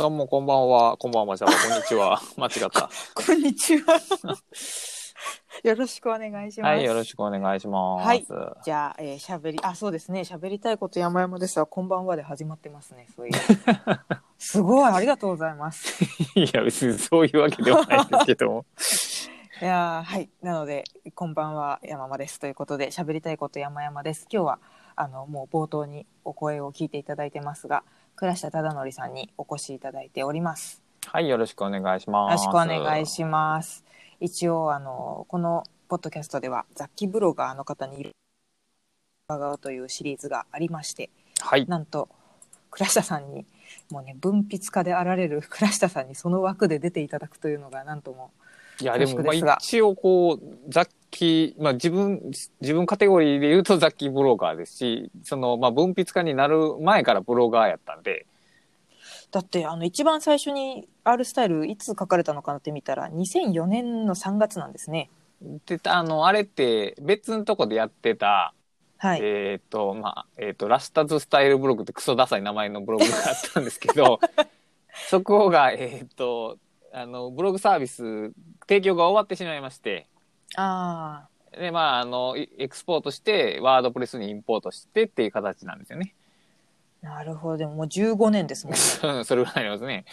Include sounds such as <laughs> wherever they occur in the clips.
どうも、こんばんは。こんばんは、じゃあ、こんにちは。<laughs> 間違った。こんにちは。<laughs> よろしくお願いします。はい、よろしくお願いします。はいじゃあ、えー、しゃべり、あ、そうですね。しゃべりたいこと山々ですわ。こんばんはで始まってますね。そういう。<laughs> すごい、ありがとうございます。いや、別にそういうわけではないですけども。いやーはい。なので、こんばんは山間です。ということで、しゃべりたいこと山々です。今日は、あの、もう冒頭にお声を聞いていただいてますが、倉下忠則さんにお越しいただいております。はい、よろしくお願いします。よろしくお願いします。一応あのこのポッドキャストでは雑記ブロガーの方にいる伺うというシリーズがありまして、はい。なんと倉下さんにもうね文筆家であられる倉下さんにその枠で出ていただくというのがなんともいや、でも、まあ、一応、こう、雑記、まあ、自分、自分カテゴリーで言うと雑記ブロガーですし、その、まあ、文筆家になる前からブロガーやったんで、だってあの一番最初に R スタイルいつ書かれたのかなって見たら2004年の3月なんですね。で、あの、あれって、別のとこでやってた、はい。えっ、と、まあ、えっ、と、ラスタズスタイルブログってクソダサい名前のブログがあったんですけど、<laughs> そこが、えっ、と、あの、ブログサービス、提供が終わってしまいまして、あで、まあ、あの、エエクスポートして、ワードプレスにインポートしてっていう形なんですよね。あなるほどでももう15年ですもんね。<laughs> それぐらいありますね。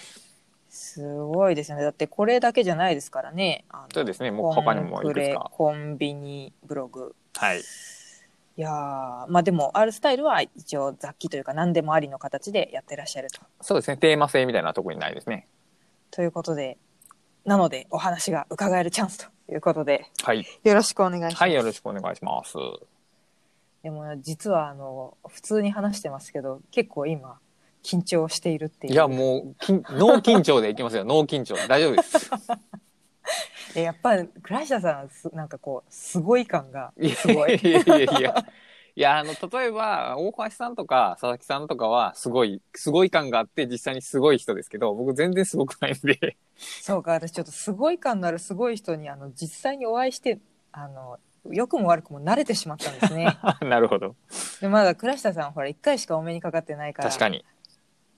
すごいですよね。だってこれだけじゃないですからね。そうですね。もう他にもいくつか。コンビニブログ。はい。いやーまあでも R スタイルは一応雑記というか何でもありの形でやってらっしゃると。そうですね。テーマ性みたいなのは特にないですね。ということで、なのでお話が伺えるチャンスということで、はい。よろしくお願いします。はい、よろしくお願いします。でも実はあの、普通に話してますけど、結構今、緊張しているっていう。いや、もう、きん脳緊張でいきますよ。<laughs> 脳緊張。大丈夫です。えやっぱり倉下さんすなんかこうすごい感がすごいいやいやいや。いや、あの、例えば、大橋さんとか佐々木さんとかは、すごい、すごい感があって、実際にすごい人ですけど、僕全然すごくないんで。そうか私ちょっとすごい感のあるすごい人にあの実際にお会いしてあの良くも悪くも慣れてしまったんですね <laughs> なるほど。でまだ倉下さんほら1回しかお目にかかってないから確かに。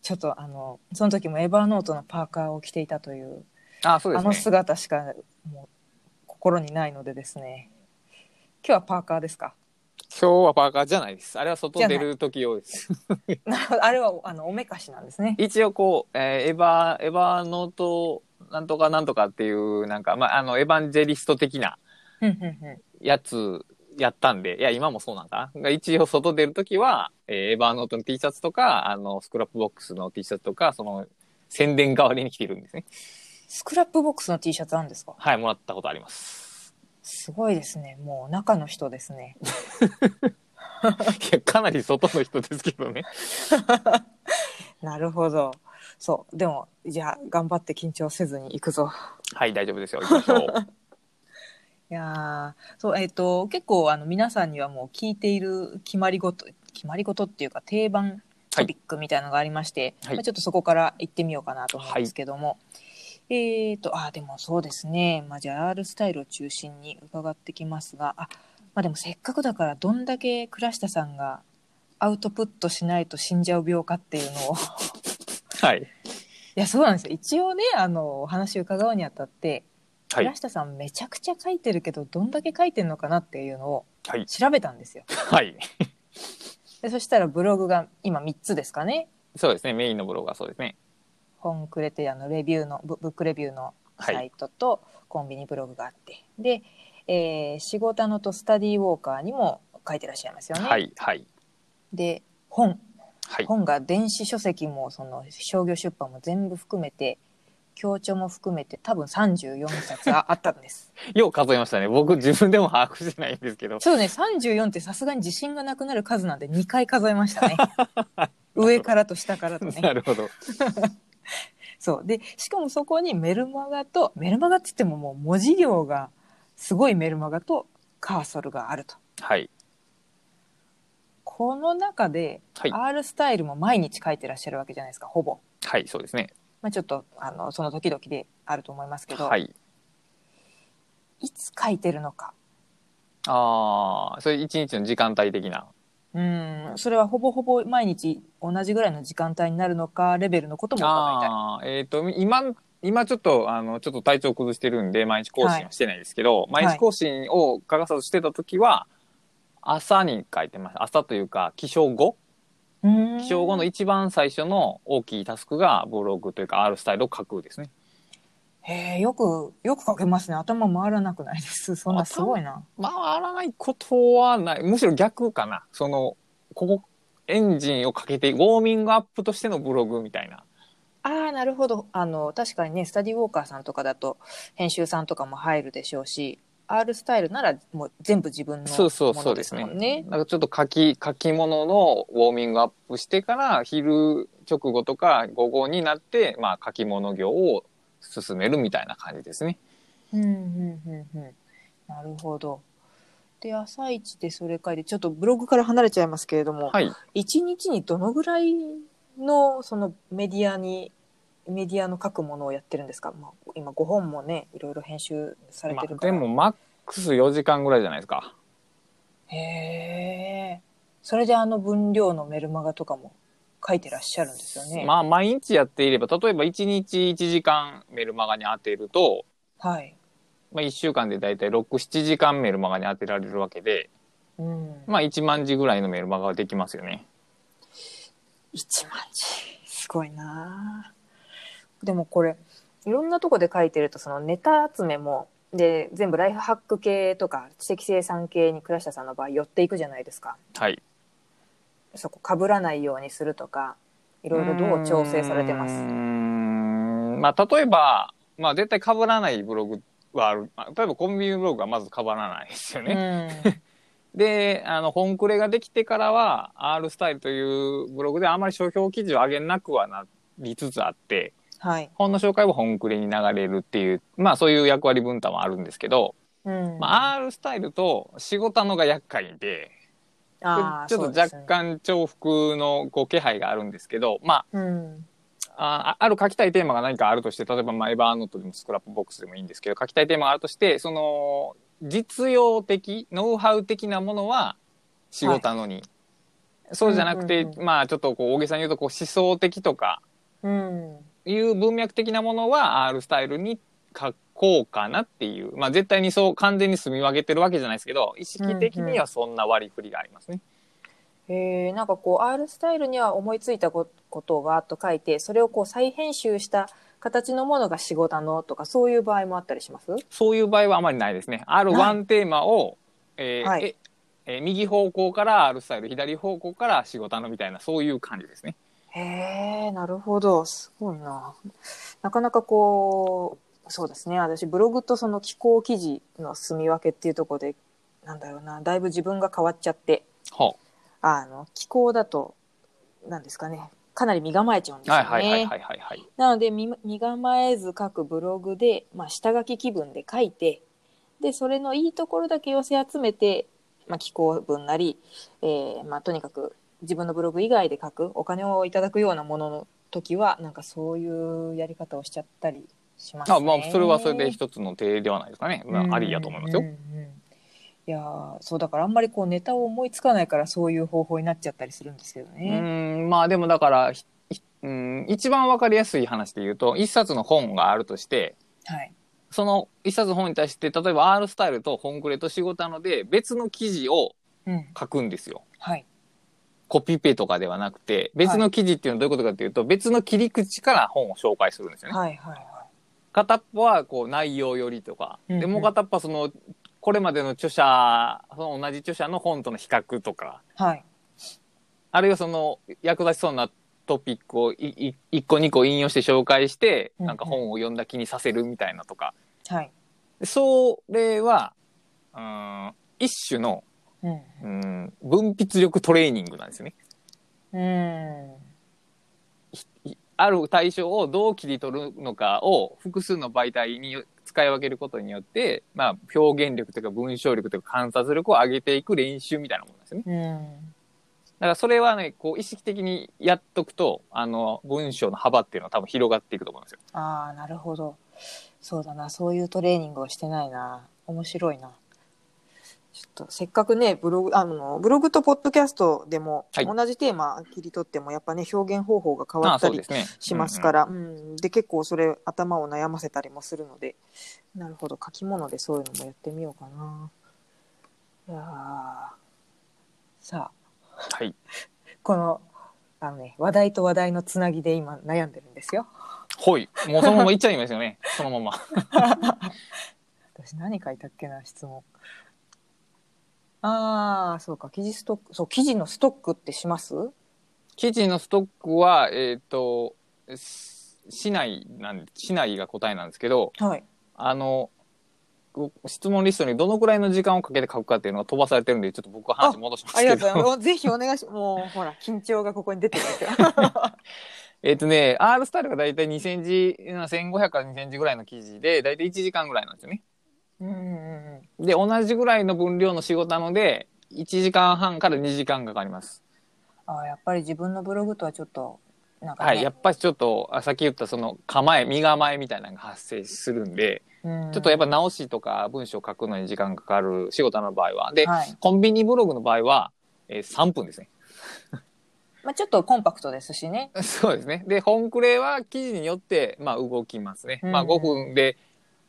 ちょっとあのその時もエヴァーノートのパーカーを着ていたというあ、そうであのすね。姿しかもう心にないのでですね今日はパーカーですか？今日はパーカーじゃないです。あれは外出る時用です。なるほどあれはあのおめかしなんですね <laughs> 一応こう、えーエヴァ、エヴァノート、なんとかなんとかっていう、なんか、まあ、あの、エヴァンジェリスト的なやつやったんで、いや、今もそうなんかな。一応外出るときは、えーエヴァノートの T シャツとか、あの、スクラップボックスの T シャツとか、その、宣伝代わりに着てるんですね。スクラップボックスの T シャツなんですか？はい、もらったことあります。すごいですね。もう中の人ですね。<laughs> いや、かなり外の人ですけどね。<laughs> なるほど。そう。でもじゃあ頑張って緊張せずに行くぞ。はい、大丈夫ですよ。行きましょう。<laughs> いやーそう。えっ、と結構あの皆さんにはもう聞いている決まり事決まり事っていうか定番トピックみたいなのがありまして、はい。まあ、ちょっとそこから行ってみようかなと思うんですけども、えっ、とあでもそうですね、まあ、じゃあ R スタイルを中心に伺ってきますがあ、まあ、でもせっかくだからどんだけ倉下さんがアウトプットしないと死んじゃう病かっていうのをはい。いやそうなんですよ一応ねあのお話を伺うにあたってはい。倉下さんめちゃくちゃ書いてるけどどんだけ書いてるのかなっていうのをはい。調べたんですよ。はい。でそしたらブログが今3つですかね。そうですね。メインのブログはそうですね。本クレテあのレビューのブブックレビューのはいサイトとコンビニブログがあって、で、えー仕事のとスタディウォーカーにも書いてらっしゃいますよね。はい。はい。で本はい。本が電子書籍もその商業出版も全部含めて強調も含めて多分34冊あ <laughs> あったんです。よう数えましたね。僕自分でも把握してないんですけど。そうね34ってさすがに自信がなくなる数なんで2回数えましたね。<laughs> 上からと下からとね。なるほど。<laughs> そうでしかもそこにメルマガとメルマガって言ってももう文字量がすごいメルマガとカーソルがあるとはい。この中で、はい R スタイルも毎日書いてらっしゃるわけじゃないですかほぼ、はい、そうですね。まあ、ちょっとあのその時々であると思いますけど、はい。いつ書いてるのかああ、それ一日の時間帯的な。うん、それはほぼほぼ毎日同じぐらいの時間帯になるのかレベルのことも伺いたい。ああ、えっ、と、今、今ちょっと、あの、ちょっと体調崩してるんで、毎日更新はしてないですけど、毎日更新を欠かさずしてた時は、朝に書いてました。朝というか、起床後？うん起床後の一番最初の大きいタスクが、ブログというか、R スタイルを書くですね。へえよくよく書けますね頭回らなくないですそんなすごいな。回らないことはない。むしろ逆かな。その、ここ、エンジンをかけて、ウォーミングアップとしてのブログみたいな。ああなるほどあの確かにねスタディウォーカーさんとかだと編集さんとかも入るでしょうし R スタイルならもう全部自分のそうそうものですすそうでねもんね。なんかちょっと書き、書き物のウォーミングアップしてから、昼直後とか午後になって、まあ書き物業を進めるみたいな感じですね。うんうんうんうんなるほど。で朝一でそれ書いてちょっとブログから離れちゃいますけれども、はい。一日にどのぐらいのそのメディアにメディアの書くものをやってるんですか、まあ、今5本もねいろいろ編集されまあ、てるから、でもマックス4時間ぐらいじゃないですか。へえそれであの分量のメルマガとかも書いてらっしゃるんですよね。まあ毎日やっていれば、例えば1日1時間メルマガに当てると、はい、まあ1週間でだいたい6、7時間メルマガに当てられるわけで、うん、まあ1万字ぐらいのメルマガができますよね。1万字すごいなあでもこれいろんなとこで書いてるとそのネタ集めもで全部ライフハック系とか知的生産系に倉下さんの場合寄っていくじゃないですかはい。そこ被らないようにするとかいろいろどう調整されてます？うーんまあ、例えば、まあ、絶対被らないブログはある。まあ例えば、コンビニブログはまず被らないですよね。<laughs> で、あの、本クレができてからは、R スタイルというブログであまり書評記事を上げなくはなりつつあって、はい、本の紹介は本クレに流れるっていう、まあ、そういう役割分担はあるんですけど、うんまあ、R スタイルと仕事のが厄介で、ちょっと若、干重複のこう気配があるんですけど、まあ、そうん。あある書きたいテーマが何かあるとして、例えばまあエバーノートでもスクラップボックスでもいいんですけど、書きたいテーマがあるとして、その、実用的、ノウハウ的なものは仕事なのに、そうじゃなくて、うんうんうまあちょっとこう大げさに言うとこう思想的とかうん。いう文脈的なものは R スタイルに書こうかなっていう、まあ絶対にそう完全に住み分けてるわけじゃないですけど、意識的にはそんな割り振りがありますね。えー、なんかこう R スタイルには思いついたこことをわーっと書いてそれをこう再編集した形のものが仕事のとかそういう場合もあったりします？そういう場合はあまりないですね。あるテーマを、えーはい。ええー右方向から R スタイル、左方向から仕事のみたいな、そういう感じですね。へえなるほど。すごいな。なかなかこうそうですね。私ブログとその寄稿記事の住み分けっていうところでなんだろうな。だいぶ自分が変わっちゃって。はあ。の寄稿だとなんですかね。かなり身構えちゃうんですよね。はいはいはいはいはいはい。なので身身構えず書くブログで、まあ、下書き気分で書いてでそれのいいところだけ寄せ集めて、まあ、寄稿文なり、えーまあ、とにかく自分のブログ以外で書くお金をいただくようなものの時はなんかそういうやり方をしちゃったりしますね。あまあ、それはそれで一つの手ではないですかね。まあ、ありやと思いますようん。うんうんいやーそうだからあんまりこうネタを思いつかないからそういう方法になっちゃったりするんですけどうね。ん、まあでもだから、うん、一番わかりやすい話で言うと、一冊の本があるとして、はい。その一冊の本に対して、例えば R スタイルと本クレと仕事なので、別の記事をうん。書くんですよ。はい。コピペとかではなくて、別の記事っていうのはどういうことかっていうと、別の切り口から本を紹介するんですよね。はいはいは片っぽはこう内容よりとか、うんうんでもう片っぽはその、これまでの著者、その同じ著者の本との比較とか、い。はい。あるいはその役立ちそうなトピックをいい1個2個引用して紹介して、なんか本を読んだ気にさせるみたいなとか。はい。それは、うん、一種の、うん。うん、分泌力トレーニングなんですよね。うん。いある対象をどう切り取るのかを複数の媒体に使い分けることによって、まあ、表現力とか文章力とか観察力を上げていく練習みたいなものですよね。うん。だからそれはね、こう意識的にやっとくと、あの、文章の幅っていうのは多分広がっていくと思うんですよ。ああ、なるほど。そうだな。そういうトレーニングをしてないな。面白いな。ちょっとせっかくねブログあのブログとポッドキャストでも、はい同じテーマ切り取ってもやっぱね表現方法が変わあったり。しますから、うんで結構それ頭を悩ませたりもするのでなるほど書き物でそういうのもやってみようかないやーさあうんはい。<laughs> このあの、ね、話題と話題のつなぎで今悩んでるんですよ。ほい。もうそのままいっちゃいますよね。そのまま。<laughs> 私何書いたっけな質問。ああそうか記事ストックそう記事のストックってします？記事のストックは、えっ、と、し市内なん、市内が答えなんですけど、はい。あの、ご質問リストにどのくらいの時間をかけて書くかっていうのが飛ばされてるんで、ちょっと僕は話戻しますありけど。がとうございます。ぜひお願いしもうほら緊張がここに出てるんですよ。<laughs> えっとね、R スタイルがだいたい2センチ、1500から2センチぐらいの記事で、だいたい1時間ぐらいなんですよね。うんうんうん。で、同じぐらいの分量の仕事なので、1時間半から2時間かかります。ああやっぱり自分のブログとはちょっとなんかね。はい。やっぱりちょっと、あさっき言ったその構え、身構えみたいなのが発生するんで、うんちょっとやっぱ直しとか文章を書くのに時間かかる仕事の場合は。で、はい。コンビニブログの場合は、えー3分ですね。<laughs> まあちょっとコンパクトですしね。<laughs> そうですね。で、本クレは記事によって、まあ動きますね。うんまあ5分で、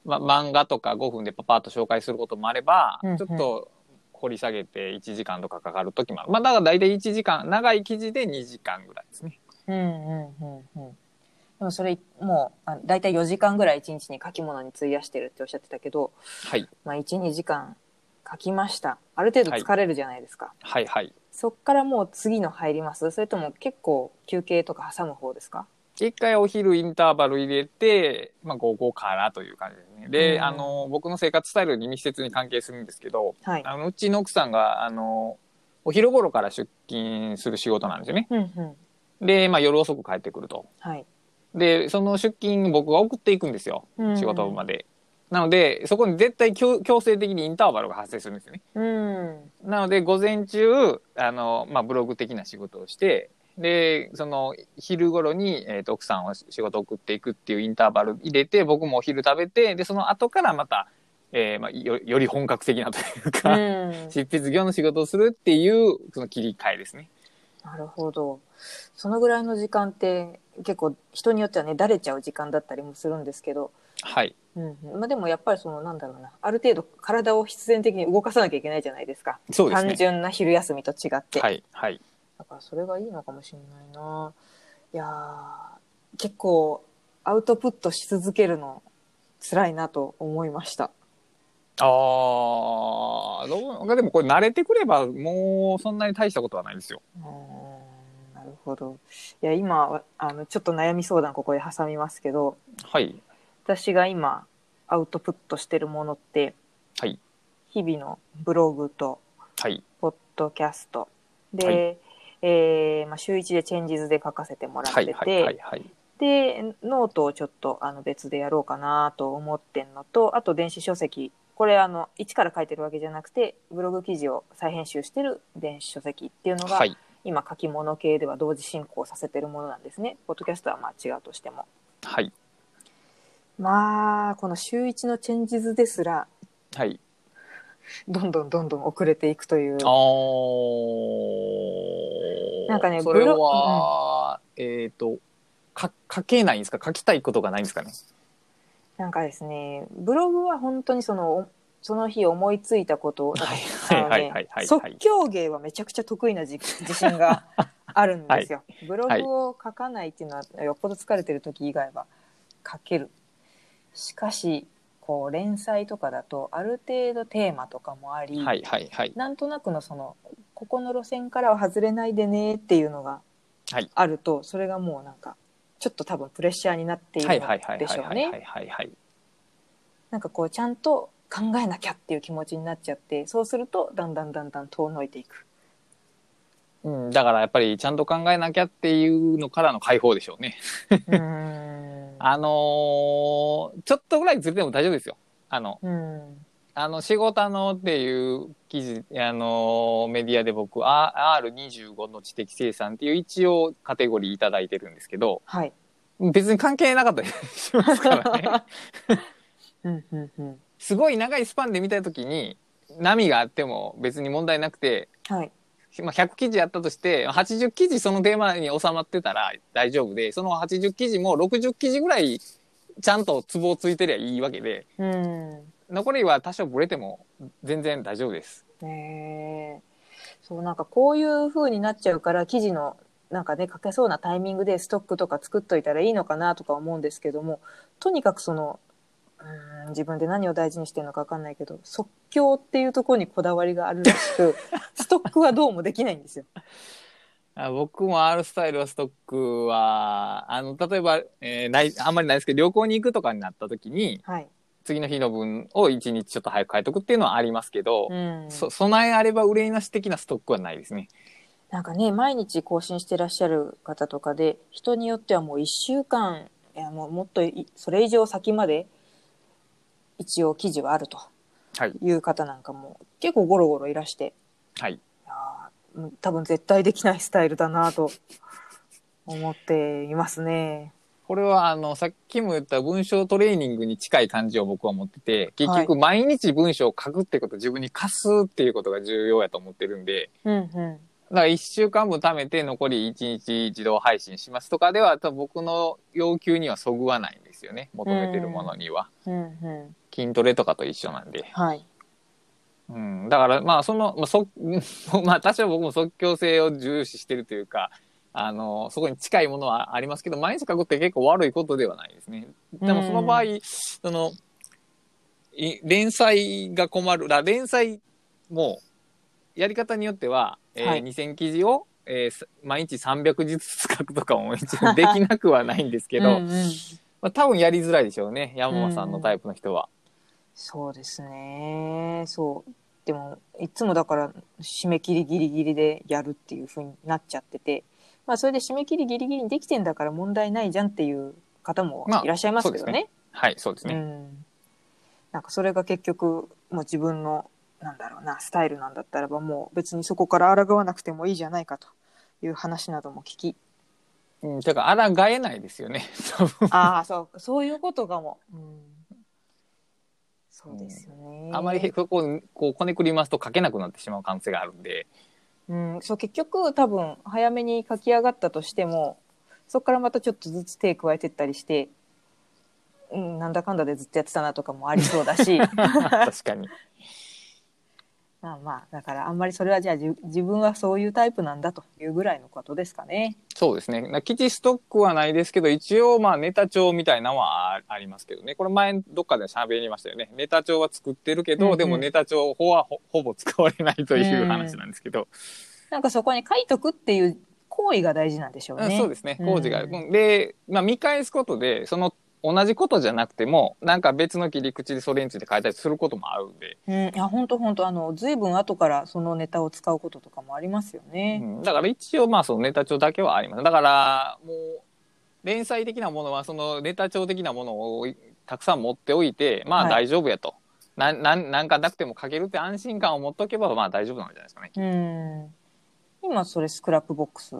まあ漫画とか5分でパパッと紹介することもあれば、うんうんちょっと掘り下げて1時間とかかかる時もある。まあだから大体1時間、長い記事で2時間ぐらいですね。うんうんうんうん。でもそれもうあだいたい4時間ぐらい1日に書き物に費やしてるっておっしゃってたけど、はい。まあ、12時間書きましたある程度疲れるじゃないですか、はいはい。そっからもう次の入りますそれとも結構休憩とか挟む方ですか？一回お昼インターバル入れて、まあ午後からという感じですね。で、うんあの、僕の生活スタイルに密接に関係するんですけど、はいあの、うちの奥さんが、あの、お昼頃から出勤する仕事なんですよね。うんうんで、まあ夜遅く帰ってくると。はいで、その出勤僕が送っていくんですよ。仕事場まで。なので、そこに絶対強強制的にインターバルが発生するんですよね。うんなので、午前中、あの、まあ、ブログ的な仕事をして、で、その、昼頃に、えっ、と、奥さんを仕事送っていくっていうインターバル入れて、僕もお昼食べて、で、その後からまた、えーまあ、よより本格的なといううか、ん <laughs> 執筆業の仕事をするっていう、その切り替えですね。なるほどそのぐらいの時間って結構人によってはねだれちゃう時間だったりもするんですけど、はい。うんうんまあ、でもやっぱりそのなんだろうなある程度体を必然的に動かさなきゃいけないじゃないですかそうですね。単純な昼休みと違って、はい。はい。だからそれがいいのかもしれないないやー結構アウトプットし続けるの辛いなと思いましたああ、どうでもこれ慣れてくれば、もうそんなに大したことはないですよ。うーんなるほどいや今はあのちょっと悩み相談ここで挟みますけどはい。私が今アウトプットしてるものってはい。日々のブログとはい。ポッドキャストで、はいえーまあ、週1でチェンジズで書かせてもらっはい。てて、はい。はい。でノートをちょっとあの別でやろうかなと思ってんのとあと電子書籍これあの一から書いてるわけじゃなくてブログ記事を再編集してる電子書籍っていうのが、はい。今書き物系では同時進行させてるものなんですねポッドキャストはまあ違うとしてもはい。まあこの週1のチェンジズですらはい。どんどんどんどん遅れていくというなんかねそれブロは、えっ、と、か、書けないんですか？書きたいことがないんですかね？なんかですねブログは本当にそのその日思いついたことをねはいはいはいはい。即興芸はめちゃくちゃ得意な自自信が <laughs> あるんですよ、ブログを書かないっていうのはよっぽど疲れてる時以外は書ける。しかしこう連載とかだとある程度テーマとかもあり、はいはいはい。なんとなくのそのここの路線からは外れないでねっていうのがはいあると、それがもうなんかちょっと多分プレッシャーになっているはいはいはいのでしょうねはいはいはいはい。なんかこうちゃんと考えなきゃっていう気持ちになっちゃってそうするとだんだんだんだん遠のいていく。うん、だからやっぱりちゃんと考えなきゃっていうのからの解放でしょうね。<laughs> うーんあのーちょっとぐらいずれても大丈夫ですよ。あの、うんあの、仕事のっていう記事、あのーメディアで僕、あ R25 の知的生産っていう一応カテゴリーいただいてるんですけど、はい。別に関係なかったりしますからね。<laughs> うんうんうんすごい長いスパンで見たときに、波があっても別に問題なくて、はい。まあ、100記事あったとして、80記事そのテーマに収まってたら大丈夫で、その80記事も60記事ぐらいちゃんとツボをついてりゃいいわけで、うん。残りは多少ブレても全然大丈夫です。ねえそうなんかこういう風になっちゃうから記事のなんかね書けそうなタイミングでストックとか作っといたらいいのかなとか思うんですけどもとにかくそのうーん自分で何を大事にしてるのか分かんないけど即興っていうところにこだわりがあるらしく <laughs> ストックはどうもできないんですよ。あ僕も R スタイルはストックは、あの、例えば、えーない、あんまりないですけど、旅行に行くとかになった時に、はい、次の日の分を1日ちょっと早く書いとくっていうのはありますけど、うん、そ備えあれば憂いなし的なストックはないですね。なんかね毎日更新してらっしゃる方とかで人によってはもう1週間いやもうもっといそれ以上先まで一応記事はあるとはい。いう方なんかも結構ゴロゴロいらしてはい。いや多分絶対できないスタイルだなと思っていますね。これは、あの、さっきも言った文章トレーニングに近い感じを僕は持ってて、結局毎日文章を書くってこと、自分に課すっていうことが重要やと思ってるんで、うんうんだから1週間分貯めて残り1日自動配信しますとかでは、多分僕の要求にはそぐわないんですよね。求めてるものには。うんうん筋トレとかと一緒なんで。はいうん。だから、まあ、その、まあ、そ、<laughs> まあ、多少僕も即興性を重視してるというか、あの、そこに近いものはありますけど、毎日書くって結構悪いことではないですね。でもその場合、その、い連載が困る。だ連載も、やり方によっては、えーはい2000記事を、えーす毎日300字ずつ書くとかも一応できなくはないんですけど、うんうんまあ、多分やりづらいでしょうね。山本さんのタイプの人は。そうですねそうでもいつもだから締め切りギリギリでやるっていう風になっちゃってて、まあ、それで締め切りギリギリにできてんだから問題ないじゃんっていう方もまあいらっしゃいますけどね。そうですはい、そうですね。うん、なんかそれが結局もう自分のなんだろうなスタイルなんだったらばもう別にそこから抗わなくてもいいじゃないかという話なども聞きうん、てか、抗えないですよね。<laughs> 多分。ああそうそういうことかも、うん、そうですよね、あまりそこをこうこねくりますと書けなくなってしまう可能性があるんで、うん、そう結局多分早めに書き上がったとしてもそこからまたちょっとずつ手加えてったりして、うん、なんだかんだでずっとやってたなとかもありそうだし。<laughs> 確かに。まあまあだからあんまりそれはじゃあじ自分はそういうタイプなんだというぐらいのことですかね。そうですね。な基地ストックはないですけど、一応まあネタ帳みたいなのはあありますけどね。これ前どっかで喋りましたよね。ネタ帳は作ってるけど、うんうんでもネタ帳ほはほほぼ使われないという話なんですけど、なんかそこに書いとくっていう行為が大事なんでしょうね。うんそうですね。工事が。うんうんで、まあ見返すことで、その同じことじゃなくても、なんか別の切り口でそれについて書いたりすることもあるんで、うん、いや本当本当あの随分後からそのネタを使うこととかもありますようね。ん、だから一応まあそのネタ帳だけはあります。だからもう連載的なものはそのネタ帳的なものをたくさん持っておいてまあはい大丈夫やと。なんなんなんかなくても書けるって安心感を持っとけばまあ大丈夫なんじゃないですかね。うん。今それスクラップボックス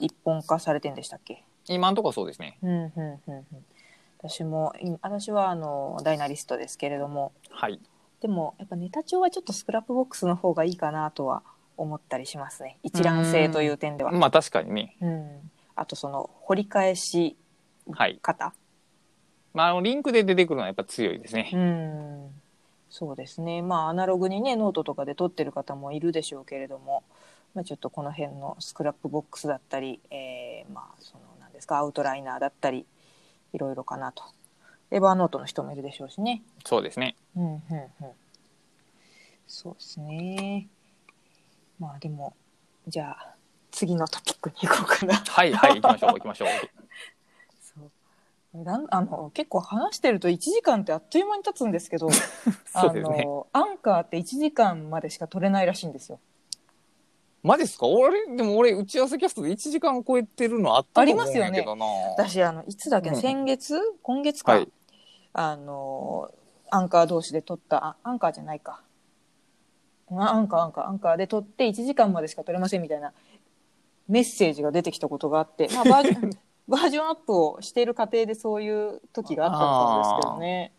一本化されてんでしたっけ？今のところそうですね。うんうんうんうん。私もい私はあのダイナリストですけれども、はい。でもやっぱネタ帳はちょっとスクラップボックスの方がいいかなとは思ったりしますね。一覧性という点では。まあ確かにね。うん。あとその掘り返しはい。方。まああのリンクで出てくるのはやっぱ強いですね。うん。そうですね。まあアナログにねノートとかで撮ってる方もいるでしょうけれども、まあちょっとこの辺のスクラップボックスだったり、えー、まあそのなんですかアウトライナーだったりいろいろかなと。エバーノートの人もいるでしょうしね。そうですね。うんうんうん。そうですね。まあでもじゃあ次のトピックに行こうかな。はいはい行きましょう行きましょう。そうなんあの結構話してると1時間ってあっという間に経つんですけど <laughs> そうでアンカーって1時間までしか取れないらしいんですよ。マジですか？俺でも俺打ち合わせキャストで1時間超えてるのあったと思うんやけどな。私あのいつだっけ、うん。先月？今月か、はい。あのアンカー同士で撮ったあアンカーじゃないか。あアンカーアンカー。アンカーで撮って1時間までしか撮れませんみたいなメッセージが出てきたことがあって、まあ、バージョン <laughs> バージョンアップをしている過程でそういう時があったんですけどね。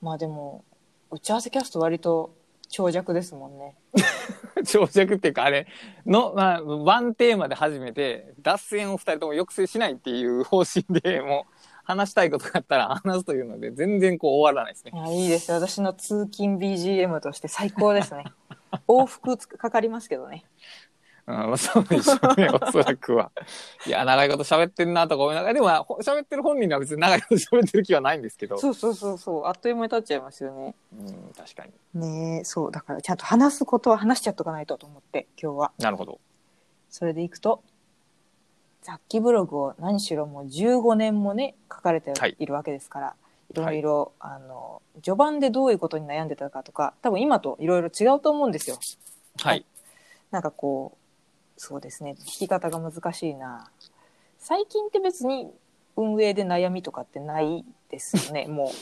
まあでも打ち合わせキャスト割と長尺ですもんね。<laughs> 長尺っていうかあれの、まあ、ワンテーマで始めて脱線を二人とも抑制しないっていう方針でもう話したいことがあったら話すというので全然こう終わらないですねい。や、いいです。私の通勤 BGM として最高ですね。往復つかかりますけどね。うん、そうでしょうね、<laughs> おそらくは。いや、長いこと喋ってんなとか思いながら、でもほ喋ってる本人には別に長いこと喋ってる気はないんですけど。そうそうそうそう。あっという間に経っちゃいますよね。うん、確かに。ねえ、そう。だからちゃんと話すことは話しちゃっとかないとと思って、今日は。なるほど。それでいくと、雑記ブログを何しろもう15年もね、書かれてはいいるわけですから、いろいろ、あの、序盤でどういうことに悩んでたかとか、多分今といろいろ違うと思うんですよ。はい。なんかこう、そうですね、聞き方が難しいな。最近って別に運営で悩みとかってないですよね、<laughs> も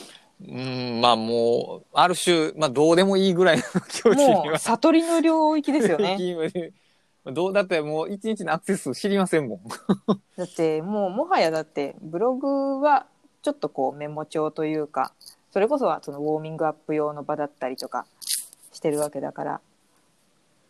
うん、まあもう、ある種、まあどうでもいいぐらいの境う。地にもう、は。悟りの領域ですよね。<laughs> どうだってもう一日のアクセス数知りませんもん。<laughs> だってもうもはやだってブログはちょっとこうメモ帳というかそれこそはそのウォーミングアップ用の場だったりとかしてるわけだから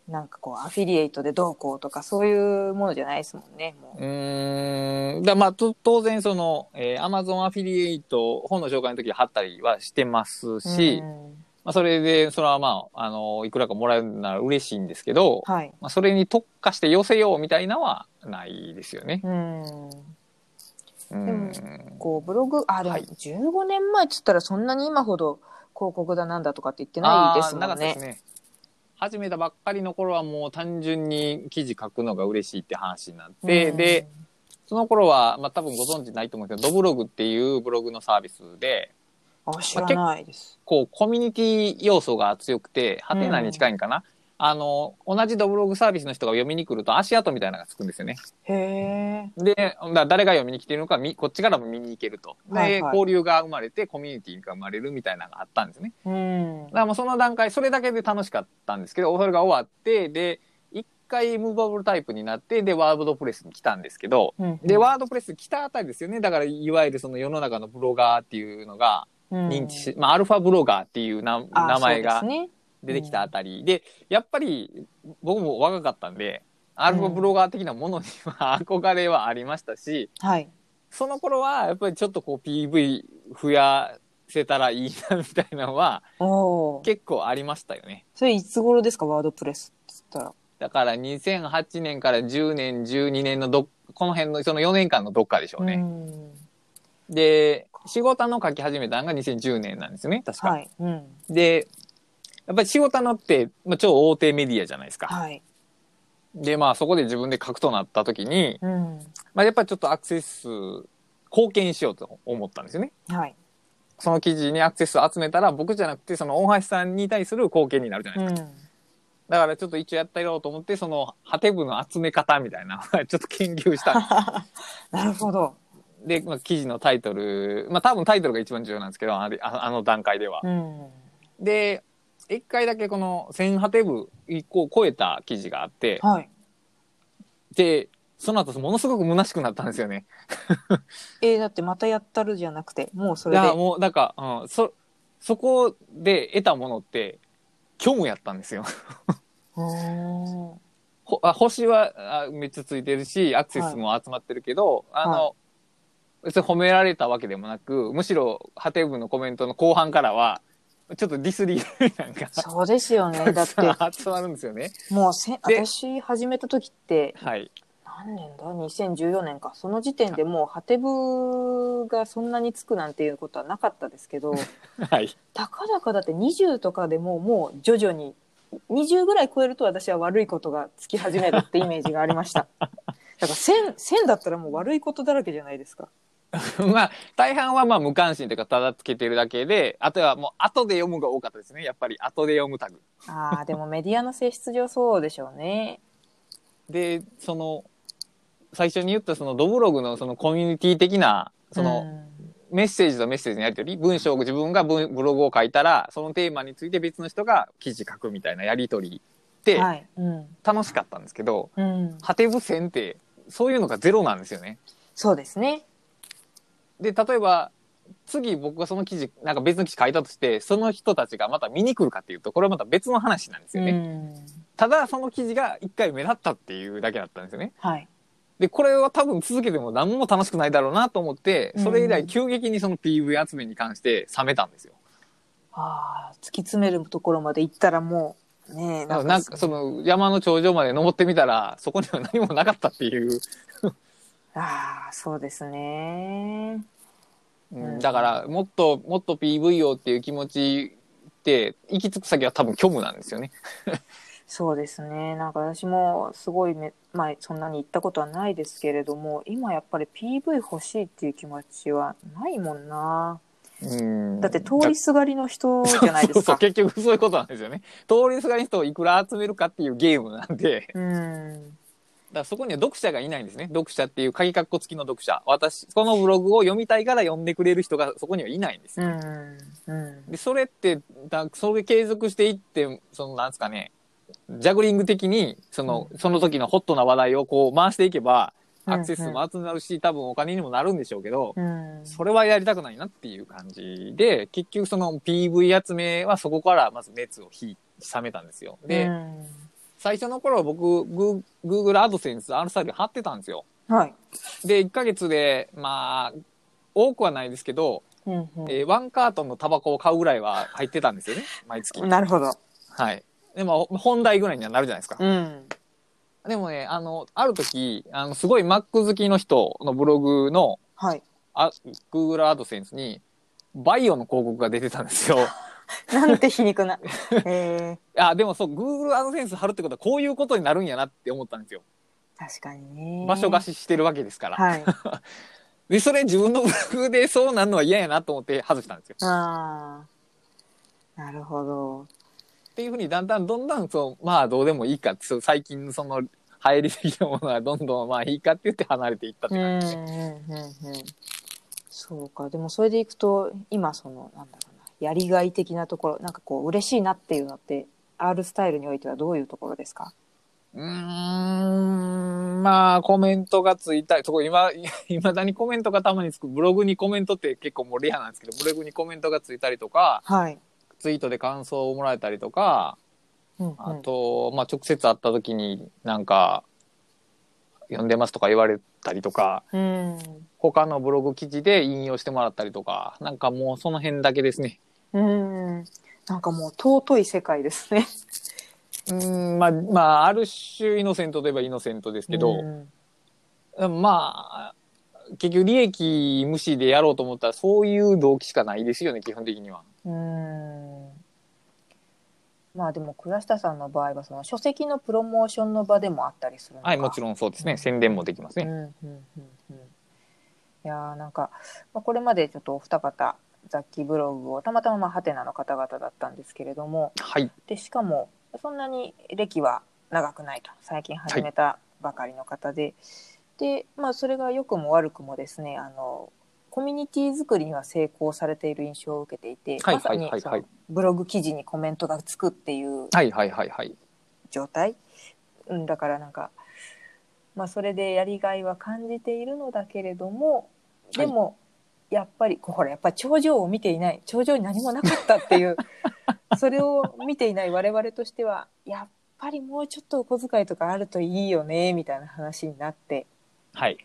なんかこうアフィリエイトでどうこうとかそういうものじゃないですもんねもうーん。だまあと当然その、えー、Amazon アフィリエイト、本の紹介の時貼ったりはしてますう。し、うんまあそれで、それはまあ、あの、いくらかもらえるなら嬉しいんですけど、はい。まあそれに特化して寄せようみたいなのはないですよね。うん。うん。こうブログあでもはい15年前っつったらそんなに今ほど広告だなんだとかって言ってないですもあーなかんね。ったですね。始めたばっかりの頃はもう単純に記事書くのが嬉しいって話になって、うんで、その頃は、まあ多分ご存知ないと思うんですけど、ドブログっていうブログのサービスで、あ知らないです。こう、コミュニティ要素が強くて、ハテナに近いんかな、あの、同じドブログサービスの人が読みに来ると足跡みたいなのがつくんですよね。へえ。で、だ誰が読みに来ているのか、みこっちからも見に行けると。で、はいはい交流が生まれて、コミュニティが生まれるみたいなのがあったんですね。うんだか。らもうその段階、それだけで楽しかったんですけど、それが終わって、で、一回ムーバブルタイプになって、で、ワードプレスに来たんですけど、うんで、ワードプレス来たあたりですよね。だから、いわゆるその世の中のブロガーっていうのが認知し、まあ、アルファブロガーっていう名前がそうですね出てきたあたりで、やっぱり僕も若かったんで、アルファブロガー的なものには憧れはありましたし、はい。その頃はやっぱりちょっとこう PV 増やせたらいいなみたいなのは。結構ありましたよね。それいつ頃ですか？ワードプレスっつったら。だから2008年から10年、12年のど、この辺のその4年間のどっかでしょうね。うんで、仕事の書き始めたのが2010年なんですよね、確か。はい。うん。で、やっぱり仕事のって、まあ、超大手メディアじゃないですか。はい。で、まあそこで自分で書くとなった時に、うん。まあやっぱりちょっとアクセス数貢献しようと思ったんですよね。はい。その記事にアクセス数集めたら僕じゃなくてその大橋さんに対する貢献になるじゃないですか。うん。だからちょっと一応やってやろうと思って、そのハテブの集め方みたいなちょっと研究した <laughs> なるほど。で、まあ、記事のタイトル、まあ多分タイトルが一番重要なんですけど、あれああの段階では。うん。で、一回だけこの1000ハテブ一個超えた記事があって、はい。で、その後ものすごく虚しくなったんですよね。<laughs> えー、だってまたやったるじゃなくて、もうそいや、れで。もう、なんか、うん、そ、そこで得たものって、虚無やったんですよ。うーん。ほあ星はあめっちゃついてるし、アクセスも集まってるけど、あの、は別に褒められたわけでもなく、むしろ、ハテブのコメントの後半からは、ちょっとディスりなんか、そうですよね。だって、集まるんですよね。もうせ、で私始めた時って、はい。何年だ ?2014 年か。その時点でもう、ハテブがそんなにつくなんていうことはなかったですけど、<laughs> はい。たかだかだって20とかでももう徐々に、20ぐらい超えると私は悪いことがつき始めるってイメージがありました。だから1000、1000だったらもう悪いことだらけじゃないですか。<laughs> まあ、大半はまあ無関心というか、ただつけてるだけで、あとはもう後で読むが多かったですね。やっぱり後で読むタグ。ああ、でもメディアの性質上そうでしょうね。で、その、最初に言ったそのドブログのそのコミュニティ的な、その、うんメッセージとメッセージのやり取り、文章を自分が文ブログを書いたら、そのテーマについて別の人が記事書くみたいなやり取りって。楽しかったんですけど、うん。ハテブ線ってそういうのがゼロなんですよね。そうですね。で、例えば、次僕がその記事、なんか別の記事書いたとして、その人たちがまた見に来るかっていうと、これはまた別の話なんですよね。うんただ、その記事が一回目立ったっていうだけだったんですよね。はい。で、これは多分続けても何も楽しくないだろうなと思って、それ以うん来急激にその PV 集めに関して冷めたんですよ。ああ、突き詰めるところまで行ったらもう、ねえ、なんか、なんかその山の頂上まで登ってみたら、そこには何もなかったっていう。ああ、そうですね。うんだから、もっと、もっと PV をっていう気持ちって、行き着く先は多分虚無なんですよね。<laughs> そうですね。なんか私もすごいめ、まあそんなに行ったことはないですけれども、今やっぱり PV 欲しいっていう気持ちはないもんな。うんだって通りすがりの人じゃないです <laughs> そうそう、か。結局そういうことなんですよね。通りすがりの人をいくら集めるかっていうゲームなんで、うん。らそこには読者がいないんですね。読者っていう鍵括弧付きの読者。私、このブログを読みたいから読んでくれる人がそこにはいないんですよ。うん。うん。で、それって、だそれ継続していって、その、なんですかね、ジャグリング的に、その、その時のホットな話題をこう回していけば、アクセスも集まるし、多分お金にもなるんでしょうけど、うん。それはやりたくないなっていう感じで、結局その PV 集めはそこからまず熱を冷めたんですよ。で、うん最初の頃僕、グー Google AdSense、R スタイル貼ってたんですよ。はい。で、1ヶ月で、まあ、多くはないですけど、うんうんえーワンカートンのタバコを買うぐらいは入ってたんですよね、毎月。なるほど。はい。でも、本題ぐらいにはなるじゃないですか。うん。でもね、あの、ある時、あの、すごい Mac 好きの人のブログの、はい。あ Google AdSense に、バイオの広告が出てたんですよ。<laughs> <laughs> なんて皮肉な。<laughs> えあ、でもそう、Google AdSense 貼るってことはこういうことになるんやなって思ったんですよ。ー、確かにね。場所貸ししてるわけですから。はい。<laughs> で、それ自分のブログでそうなるのは嫌やなと思って外したんですよ。ああ。なるほど。っていうふうにだんだんどんどんそう、まあどうでもいいか最近のその入り的なものはどんどんまあいいかって言って離れていったってうん感じうんですね。うんうん。そうか。でもそれでいくと、今その、なんだろうな、やりがい的なところ、なんかこう、嬉しいなっていうのって、R スタイルにおいてはどういうところですか？うーん、まあコメントがついたり、そこ今、<laughs> いまだにコメントがたまにつく、ブログにコメントって結構もうレアなんですけど、ブログにコメントがついたりとか、はい。ツイートで感想をもらえたりとか、うんうんあと、まあ直接会った時になんか、読んでますとか言われたりとか、うん。他のブログ記事で引用してもらったりとか、なんかもうその辺だけですね。うん。なんかもう尊い世界ですね。うーん、まあ、まあ、ある種イノセントといえばイノセントですけど、うんまあ、結局利益無視でやろうと思ったらそういう動機しかないですよね、基本的には。うんまあでも倉下さんの場合はその書籍のプロモーションの場でもあったりするのかはい、もちろんそうですね。宣伝もできますね。うんうんうんうんいやーなんか、まあ、これまでちょっとお二方雑記ブログをたまたままあハテナの方々だったんですけれども。はい。でしかもそんなに歴は長くないと。最近始めたばかりの方で、でまあそれが良くも悪くもですねあのコミュニティ作りには成功されている印象を受けていて、はいまさにブログ記事にコメントがつくっていうはいはいはいはい。状態、うん、だからなんか、まあ、それでやりがいは感じているのだけれどもでも、やっぱりほらやっぱり頂上を見ていない頂上に何もなかったっていう <laughs> それを見ていない我々としてはやっぱりもうちょっとお小遣いとかあるといいよねみたいな話になってはい。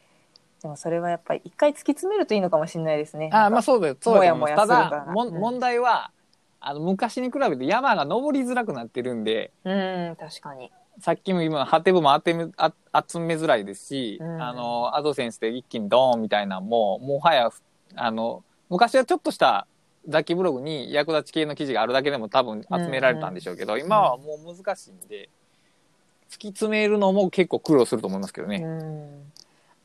でもそれはやっぱり一回突き詰めるといいのかもしれないですね。ああ、まあそうだよ。そうだと思いますただ、も問題は、あの、昔に比べて山が登りづらくなってるんで、うん確かに。さっきも今、ハテブも集め、あ集めづらいですし、うんあの、アドセンスで一気にドーンみたいなのも、もはや、あの、昔はちょっとした雑記ブログに役立ち系の記事があるだけでも多分集められたんでしょうけど、今はもう難しいんで、突き詰めるのも結構苦労すると思いますけどね。うん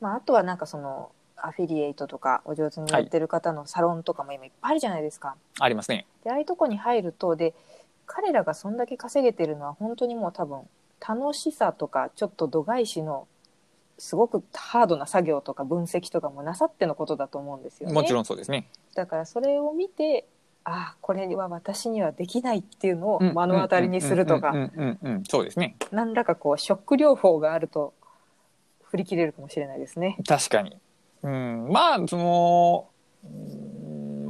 まあ、あとはなんかそのアフィリエイトとかお上手にやってる方のサロンとかも今いっぱいあるじゃないですか。ありますね。でああいうとこに入るとで彼らがそんだけ稼げてるのは本当にもう多分楽しさとかちょっと度外視のすごくハードな作業とか分析とかもなさってのことだと思うんですよね。もちろんそうですね。だからそれを見てああこれは私にはできないっていうのを目の当たりにするとかうんうんうんうんうんそうですね。何らかこうショック療法があると振り切れるかもしれないですね。確かに。うん、まあ、その、うん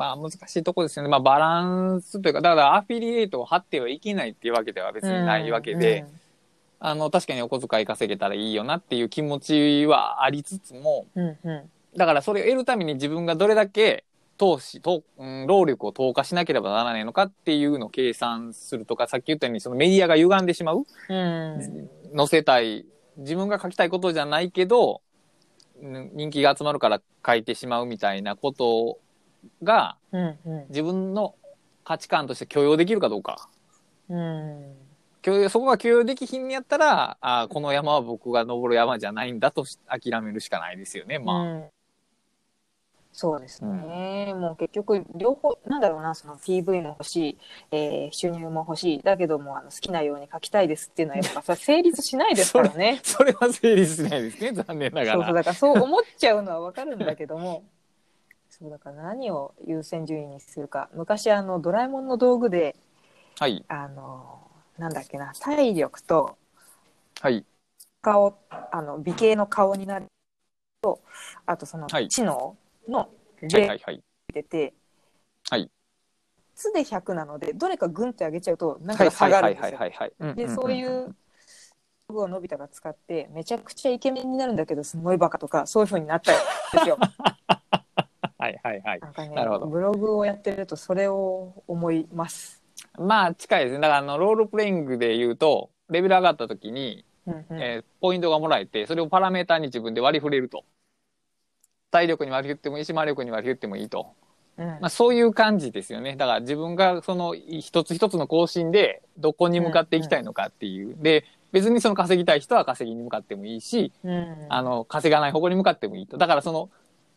まあ難しいとこですよね。まあバランスというか、だからアフィリエイトを張ってはいけないっていうわけでは別にないわけで、あの、確かにお小遣い稼げたらいいよなっていう気持ちはありつつも、うんうん。だからそれを得るために自分がどれだけ投資、とうん、労力を投下しなければならないのかっていうのを計算するとか、さっき言ったようにそのメディアが歪んでしまう、うん。載せたい、自分が書きたいことじゃないけど、うん人気が集まるから書いてしまうみたいなことが、うんうん。自分の価値観として許容できるかどうか。うん許容そこが許容できひんやったら、あこの山は僕が登る山じゃないんだとし諦めるしかないですよね。まあ。うんそうですね、もう結局両方なんだろうなその PV も欲しい、えー収入も欲しいだけどもあの好きなように書きたいですっていうのはやっぱ <laughs> さ成立しないですからねそれは成立しないですね。残念ながそうそうら。だからそう思っちゃうのはわかるんだけども <laughs> そうだから何を優先順位にするか昔あのドラえもんの道具ではい。あのなんだっけな体力とはい。顔あの美形の顔になるとあとそのはい知能のはい例はいはい。出て、はい。つで100なのでどれかグンって上げちゃうとなんかはいはいはい下がるんですよ。はいはいでそういう道具をのび太が使ってめちゃくちゃイケメンになるんだけどすごいバカとかそういう風になったんですよ。<laughs> はいはいはい。なんかねなるほどブログをやってるとそれを思います。まあ近いですね。だからあの、ロールプレイングで言うと、レベル上がった時に、うんうんえーポイントがもらえて、それをパラメーターに自分で割り振れると。体力に割り振ってもいいし、魔力に割り振ってもいいと。うんまあそういう感じですよね。だから自分がその一つ一つの更新でどこに向かっていきたいのかっていう。で、別にその稼ぎたい人は稼ぎに向かってもいいし、うんあの、稼がない方向に向かってもいいと。だからその、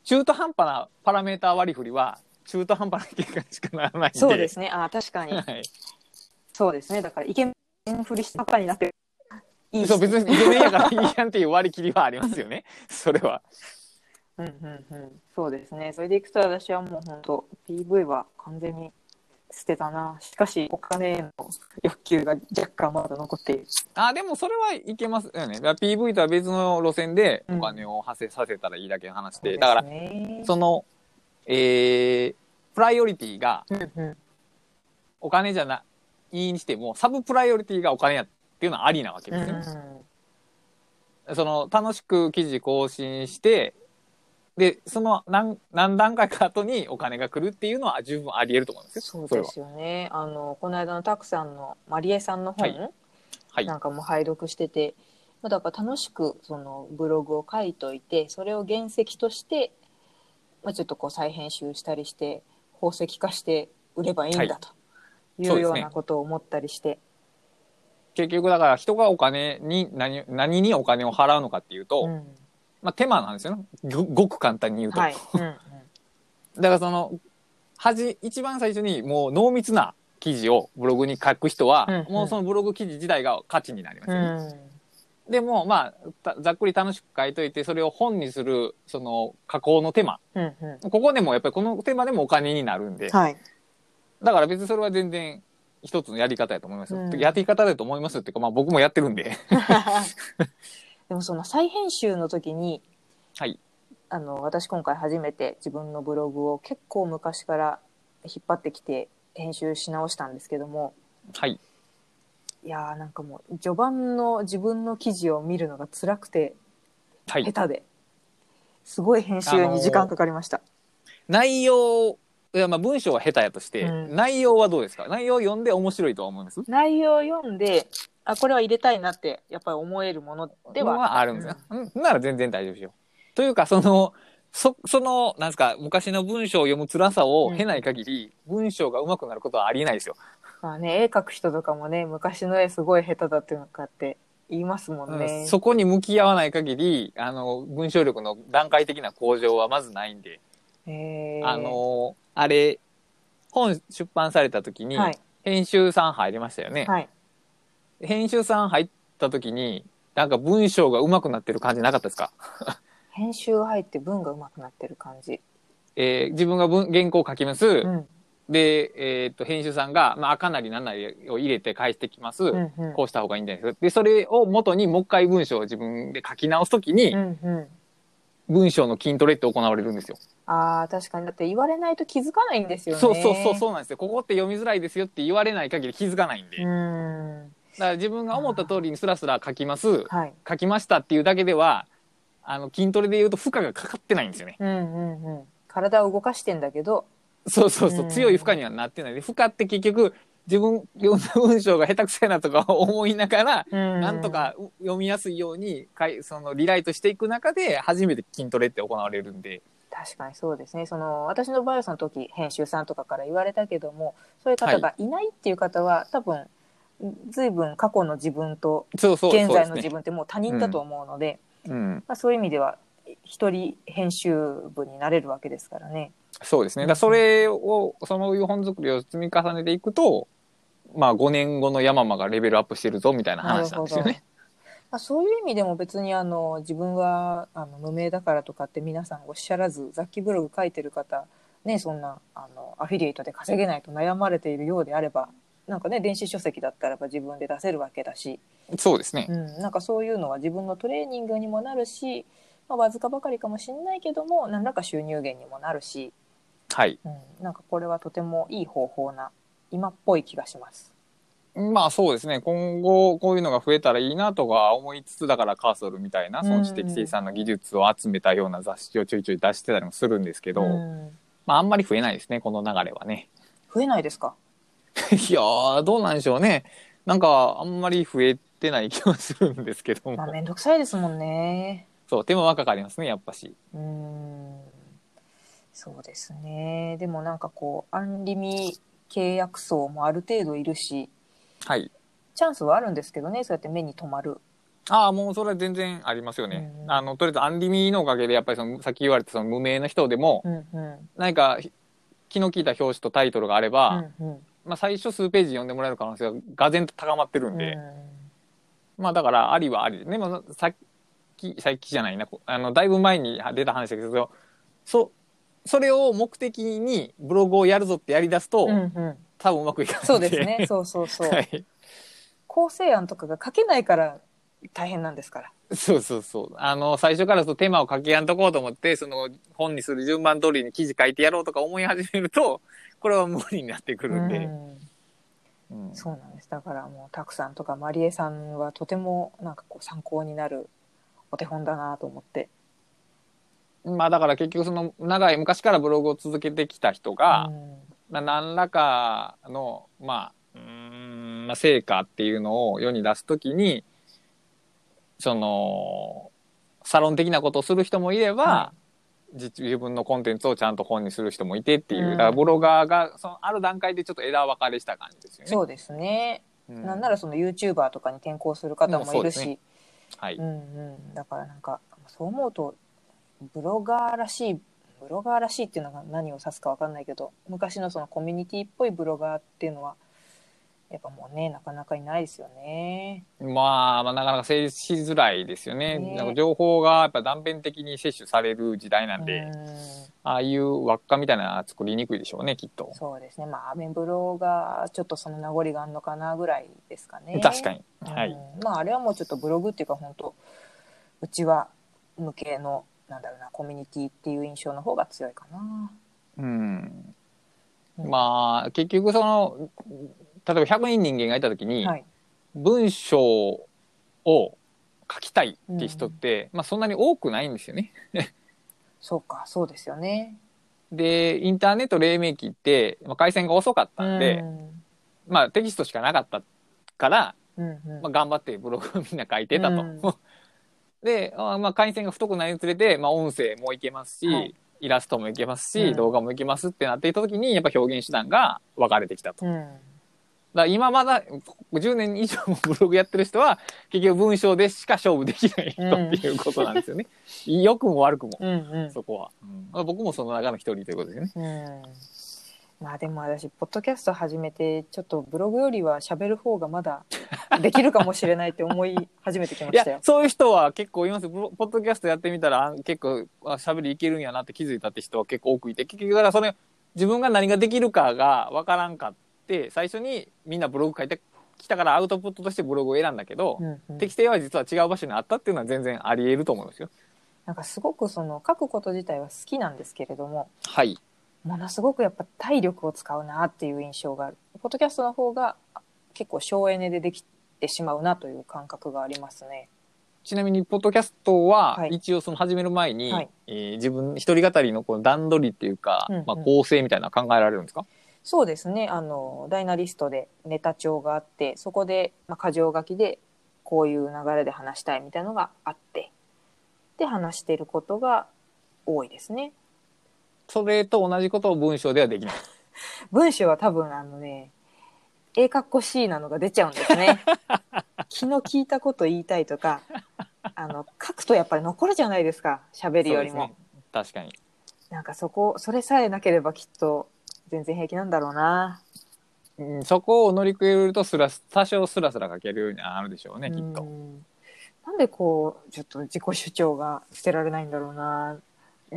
中途半端なパラメーター割り振りは、中途半端な結果にしかならないんで。そうですねあ確かにはい。そうですねだからイケメンふりしたばっかりになっていいしそう、別にイケメンやからいいやんっていう割り切りはありますよね。<laughs> それは。うんうんうん、そうですね。それでいくと私はもう本当 PV は完全に捨てたな。しかしお金への欲求が若干まだ残っている。あ、でもそれはいけますよね。だ PV とは別の路線でうんお金を発生させたらいいだけの話で。そうですだから、ね。その、えー、プライオリティがお金じゃないにしても、サブプライオリティがお金やっていうのはありなわけうんですね。その、楽しく記事更新して、で、その何何段階か後にお金が来るっていうのは十分あり得ると思うんですよ。そうですよね。あのこの間のたくさんのマリエさんの本、はいはい。なんかも拝読してて、まあだから楽しくそのブログを書いといて、それを原石として、まあちょっとこう再編集したりして宝石化して売ればいいんだといそうですねうようなことを思ったりして。結局だから人がお金に何、何にお金を払うのかっていうと、うんまあ手間なんですよね。ごごく簡単に言うと。はい。うんうん <laughs> だからその、はじ、一番最初にもう濃密な記事をブログに書く人は、うんうんもうそのブログ記事自体が価値になりますうよね。んでも、まあ、たざっくり楽しく書いといて、それを本にする、その、加工の手間。うんうここでもやっぱりこの手間でもお金になるんで、んはい。だから別にそれは全然一つのやり方だと思いますよ。うんやり方だと思いますっていうか、まあ僕もやってるんで。<laughs> でもその再編集の時に、はい。あの私今回初めて自分のブログを結構昔から引っ張ってきて編集し直したんですけどもはい。いやーなんかもう序盤の自分の記事を見るのが辛くてはい。下手ですごい編集に時間かかりました、内容、いやまあ文章は下手やとして、うん内容はどうですか？内容を読んで面白いとは思います？内容を読んであこれは入れたいなってやっぱり思えるものでははあるんですよ。うん、なら全然大丈夫ですよ。というか、その、そ、その、なんですか、昔の文章を読む辛さを経ない限り、文章が上手くなることはありえないですよ。まあね絵描く人とかもね昔の絵すごい下手だっていうのかって言いますもんね、うんそこに向き合わない限り、あの、文章力の段階的な向上はまずないんで、あの、あれ、本出版された時に、はい。編集さん入りましたよね。はい。編集さん入った時に、なんか文章が上手くなってる感じなかったですか？<laughs> 編集が入って文が上手くなってる感じ、えー自分が文原稿を書きます。うんで、えーっと、編集さんが、まあ、赤なり何なりを入れて返してきます。うんうんこうした方がいいんじゃないですか。で、それを元にもう一回文章を自分で書き直すときに、うんうん文章の筋トレって行われるんですよ。ああ、確かに。だって言われないと気づかないんですよね。そうそうそうそうなんですよ。ここって読みづらいですよって言われない限り気づかないんで。うだん。から自分が思った通りにスラスラ書きます、はい。書きましたっていうだけでは、あの、筋トレで言うと負荷がかかってないんですよね。うんうんうん。体を動かしてんだけど、そうそうそうう。ん。強い負荷にはなってない。で、負荷って結局、自分読んだ文章が下手くそやなとか <laughs> 思いながら、ななんとか読みやすいようにかいそのリライトしていく中で初めて筋トレって行われるんで。確かにそうですね。その私のバイオさんの時編集さんとかから言われたけどもそうい。う方がいないっていう方は、多分随分過去の自分と現在の自分ってもう他人だと思うのでそういう意味では一人編集部になれるわけですからね。そうですね。だそれをそういう本作りを積み重ねていくとまあ5年後のヤママがレベルアップしてるぞみたいな話なんですよね。まあ、そういう意味でも別にあの自分はあの無名だからとかって皆さんおっしゃらず雑記ブログ書いてる方ねそんなあのアフィリエイトで稼げないと悩まれているようであればなんかね電子書籍だったらば自分で出せるわけだし、そうですね。う。ん、なんかそういうのは自分のトレーニングにもなるし、まあ、わずかばかりかもしれないけども何らか収入源にもなるし、はい。うん、なんかこれはとてもいい方法な今っぽい気がします。まあそうですね。今後こういうのが増えたらいいなとか思いつつだからカーソルみたいなその知的生産の技術を集めたような雑誌をちょいちょい出してたりもするんですけど、うんまああんまり増えないですね、この流れはね。増えないですか？<laughs> いやー、どうなんでしょうね。なんかあんまり増えてない気がするんですけども。まあ面倒くさいですもんね。そう、手間はかかりますね、やっぱし。うーんそうですね。でもなんかこうアンリミ契約層もある程度いるしはい。チャンスはあるんですけどねそうやって目に留まる。ああ、もうそれは全然ありますよね。うんあの、とりあえずアンリミのおかげで、やっぱりその、さっき言われたその無名の人でも、うんうん。何かひ気の利いた表紙とタイトルがあれば、うんうん。まあ最初数ページ読んでもらえる可能性ががぜんと高まってるんで、うん。まあだからありはあり。で、でもさっき、さっきじゃないな、こあの、だいぶ前に出た話だけど、そ、それを目的にブログをやるぞってやり出すと、うんうん。多分うまくいかないんそうですね。<laughs> そうそうそう、はい。構成案とかが書けないから大変なんですから。そうそうそう。あの、最初からそう手間をかけやんとこうと思って、その本にする順番通りに記事書いてやろうとか思い始めると、<laughs> これは無理になってくるんで。うん。うん。そうなんです。だからもうたくさんとかマリエさんはとてもなんかこう参考になるお手本だなと思ってまあだから結局その長い昔からブログを続けてきた人が、うん。まあ、何らかの、まあ、うーん、まあ、成果っていうのを世に出すときに、その、サロン的なことをする人もいれば、は実自分のコンテンツをちゃんと本にする人もいてっていう、うん。だからブロガーがそのある段階でちょっと枝分かれした感じですよね。そうですね。うん。なんならその YouTuber とかに転向する方もいるし。ね、はい。うんうん、だからなんかそう思うとブロガーらしいブロガーらしいっていうのが何を指すかわかんないけど昔のそのコミュニティっぽいブロガーっていうのはやっぱもうねなかなかいないですよね。まあ、まあ、なかなか成立しづらいですよね。ねなんか情報がやっぱ断片的に摂取される時代なんで、うんああいう輪っかみたいな作りにくいでしょうね、きっと。そうですねまあアメブロがちょっとその名残があるのかなぐらいですかね。確かに。うんはい。まああれはもうちょっとブログっていうか本当うちは向けのなんだろうなコミュニティっていう印象の方が強いかな。うん。うんまあ、結局その、例えば100人人間がいたときに、はい。文章を書きたいって人って、まあそんなに多くないんですよね。そうかそうですよね。で、インターネット黎明期って、まあ、回線が遅かったんで、うんまあテキストしかなかったから、うんうんまあ、頑張ってブログをみんな書いてたと。うんで、あまあ、回線が太くなるにつれて、まあ、音声もいけますし、はいイラストもいけますし、うん動画もいけますってなっていた時に、やっぱ表現手段が分かれてきたと。うんら今まだ10年以上もブログやってる人は、結局文章でしか勝負できない人うんっていうことなんですよね。良くも悪くも、うんうんそこは。まあ僕もその中の一人ということですよね。うんまあでも私ポッドキャスト始めてちょっとブログよりは喋る方がまだ <laughs> できるかもしれないって思い始めてきまいしたよ、。やそういう人は結構いますよ。ブロポッドキャストやってみたら、あ結構あ喋りいけるんやなって気づいたって人は結構多くいて、結局だからそれ、自分が何ができるかがわからんかって、最初にみんなブログ書いてきたからアウトプットとしてブログを選んだけど、うんうん適性は実は違う場所にあったっていうのは全然あり得ると思うんですよ。なんかすごくその書くこと自体は好きなんですけれどもはい。ものすごくやっぱ体力を使うなっていう印象がある。ポッドキャストの方が結構省エネでできてしまうなという感覚がありますね。ちなみに、ポッドキャストはは、い。一応その始める前に、はい。えー自分一人語りのこの段取りっていうか、うんうん。まあ、構成みたいなの考えられるんですか？そうですね。あのダイナリストでネタ帳があってそこで、まあ、箇条書きでこういう流れで話したいみたいのがあってで話していることが多いですね。それと同じことを文章ではできない。文章は多分あのね、ええかっこしいなのが出ちゃうんですね。<laughs> 気の利いたこと言いたいとか、あの、書くとやっぱり残るじゃないですか、喋るよりも。ね確かに。なんかそこ、それさえなければきっと全然平気なんだろうな。うんそこを乗り越えるとスラス、多少スラスラ書けるようになるでしょうね、きっうと。んなんでこう、ちょっと自己主張が捨てられないんだろうな。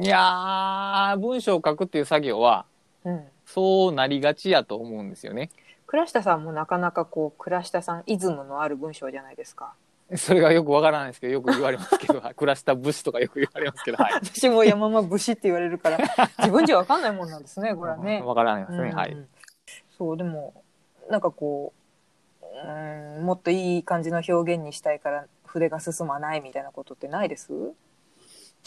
いやー、文章を書くっていう作業は、うん。そうなりがちやと思うんですよね。倉下さんもなかなかこう、倉下さんイズムのある文章じゃないですか。それがよくわからないですけど、よく言われますけど、暮らした武士とかよく言われますけど、はい。私も山間武士って言われるから、自分じゃわかんないもんなんですね、これはね。<laughs> わからないですね、はい。うんそうでもなんかこううんもっといい感じの表現にしたいから筆が進まないみたいなことってないです？も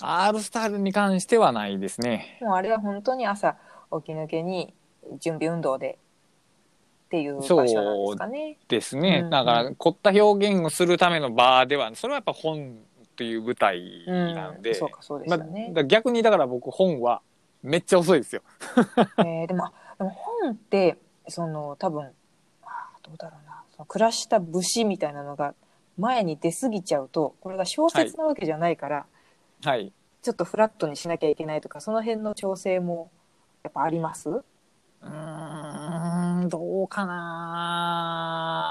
R スタイルに関してはないですね。うあれは本当に朝起き抜けに準備運動でっていう場所なんですかね。ですね。うんだから、凝った表現をするための場では、それはやっぱ本という舞台なんで、うんそうかそうでまあ、だしたねか。ら逆にだから僕本はめっちゃ遅いですよ。<laughs> えーでもあでも本ってその多分どうだろうなその暮らした武士みたいなのが前に出過ぎちゃうとこれが小説なわけじゃないから、はい。ちょっとフラットにしなきゃいけないとかその辺の調整もやっぱあります？うーん、どうかな。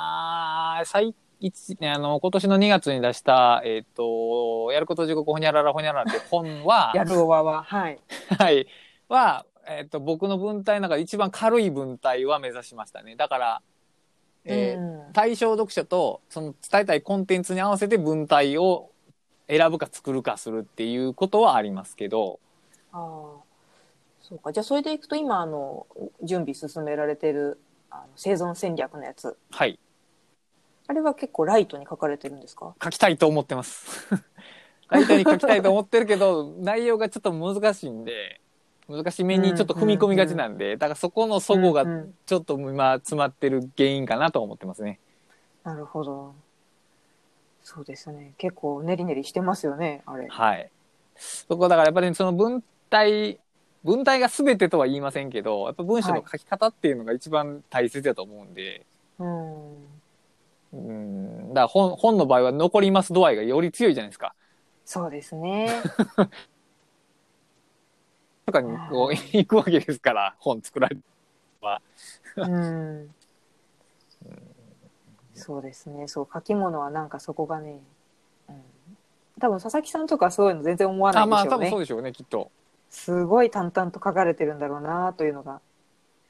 最一あの、今年の2月に出した、えっ、と、やること地獄ほにゃららほにゃららって本は、<laughs> やるおわは。はい。はい。は、えっ、と、僕の文体の中で一番軽い文体は目指しましたね。だから、えーうん。対象読者とその伝えたいコンテンツに合わせて文体を選ぶか作るかするっていうことはありますけど、ああそうか。じゃあそれでいくと今あの準備進められてるあの生存戦略のやつ。はい。あれは結構ライトに書かれてるんですか？書きたいと思ってます。<laughs> ライトに書きたいと思ってるけど、内容がちょっと難しいんで、難しめにちょっと踏み込みがちなんで、だからそこの齟齬がうんうんちょっと今詰まってる原因かなと思ってますね。なるほどそうですね。結構ネリネリしてますよねあれ。はい。そこだからやっぱりその文体、文体が全てとは言いませんけど、やっぱ文章の書き方っていうのが一番大切だと思うんで、うん。うん、だから本本の場合は残ります度合いがより強いじゃないですか。そうですね。<laughs> とかにこう行くわけですから、本作られて。うんそうですね。そう書き物はなんかそこがね、うん、多分佐々木さんとかそういうの全然思わなあ、まあいでしょうね。多分そうでしょうね、きっと。すごい淡々と書かれてるんだろうなというのが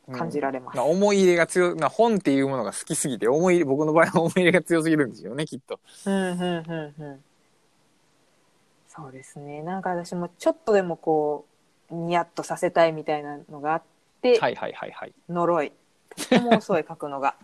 うん。感じられます、まあ思い入れが強い、まあ本っていうものが好きすぎて、思い入れ、僕の場合は <laughs> 思い入れが強すぎるんですよね、きっと。うんうんうんうん。そうですね。なんか私もちょっとでもこうニヤッとさせたいみたいなのがあって、はいはいはいはい。呪い。とても遅い書くのが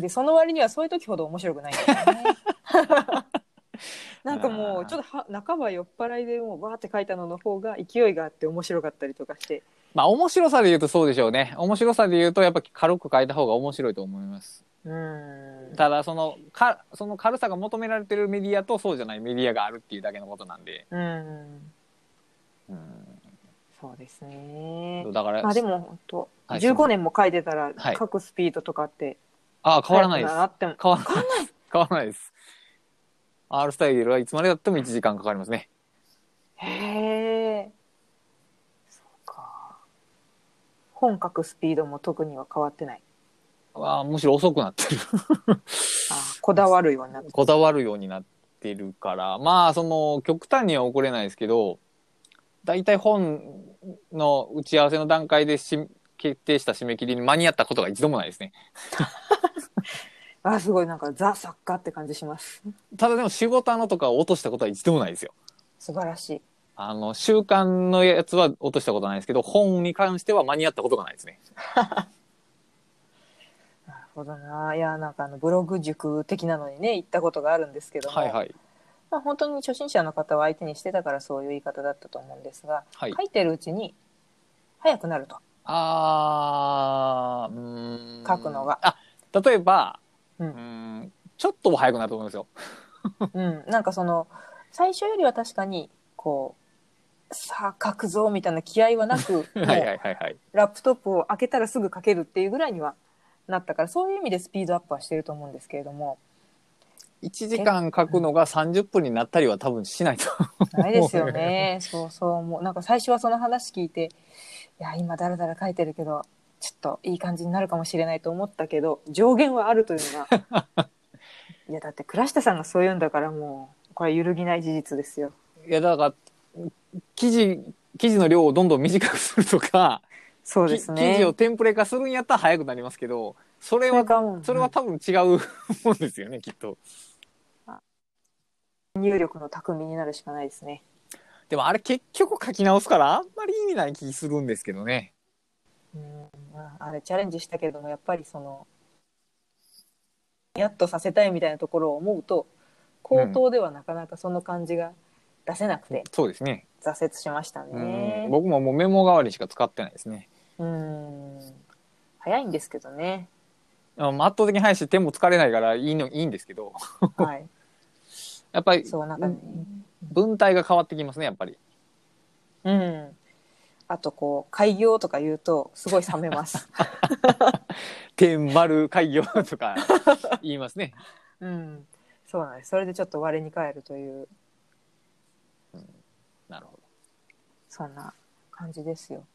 でその割にはそういう時ほど面白くないんだよね。<laughs> なんかもうちょっとは半ば酔っ払いでもうバーって書いたのの方が勢いがあって面白かったりとかして。まあ面白さで言うとそうでしょうね。面白さで言うとやっぱ軽く書いた方が面白いと思います。うん。ただそのかその軽さが求められてるメディアとそうじゃないメディアがあるっていうだけのことなんで、うん。うん、そうですね。だから、まあでも本当、はい15年も書いてたらはい。書くスピードとかってあ変わらないです。速くなっても。変わらない <laughs> 変わらないです。R スタイルはいつまでだっても1時間かかりますね。へえそうか。本書くスピードも特には変わってない。あむしろ遅くなってる。あこだわるようになって <laughs> こだわるようになってるから。まあその極端には起これないですけど大体本の打ち合わせの段階でし決定した締め切りに間に合ったことが一度もないですね <laughs> あすごいなんかザ作家って感じしますただでも仕事のとかを落としたことは一度もないですよ素晴らしい。あの、週刊のやつは落としたことないですけど、本に関しては間に合ったことがないですね。<laughs> なるほどな。いや、なんかあの、ブログ塾的なのにね、行ったことがあるんですけども、はいはい。まあ、本当に初心者の方を相手にしてたからそういう言い方だったと思うんですが、はい。書いてるうちに早くなると。あー、うーん。書くのが。あ、例えば、ううんちょっとは早くなると思うんですよ。うん。なんかその、最初よりは確かに、こう、さあ書くぞみたいな気合はなく、<laughs> はいはいはいはい。ラップトップを開けたらすぐ書けるっていうぐらいにはなったから、そういう意味でスピードアップはしてると思うんですけれども、1時間書くのが30分になったりは多分しないと。ないですよね。そうそう。もうなんか最初はその話聞いて、いや、今だらだら書いてるけど、ちょっといい感じになるかもしれないと思ったけど、上限はあるというのが。<laughs> いや、だって倉下さんがそう言うんだからもう、これ揺るぎない事実ですよ。いや、だから、記事、記事の量をどんどん短くするとか、そうですき記事をね。テンプレ化するんやったら早くなりますけど、それは、はそれは多分違うもんですよね、きっと。入力の巧みになるしかないですね。でもあれ結局書き直すからあんまり意味ない気するんですけどね。うん、まああれチャレンジしたけれども、やっぱりその、やっとさせたいみたいなところを思うと、口頭ではなかなかその感じが出せなくてそうですね。挫折しましたうねん。僕ももうメモ代わりにしか使ってないですね。うん。早いんですけどね。圧倒的に早いし手も疲れないからいいのいいんですけど、はい。<laughs> やっぱりそう、なんかね。文体が変わってきますね、やっぱり。うん。あと、こう、開業とか言うと、すごい冷めます。点丸開業とか <laughs> 言いますね。うん。そうなんです。それでちょっと我に返るという、なるほど。そんな感じですよ。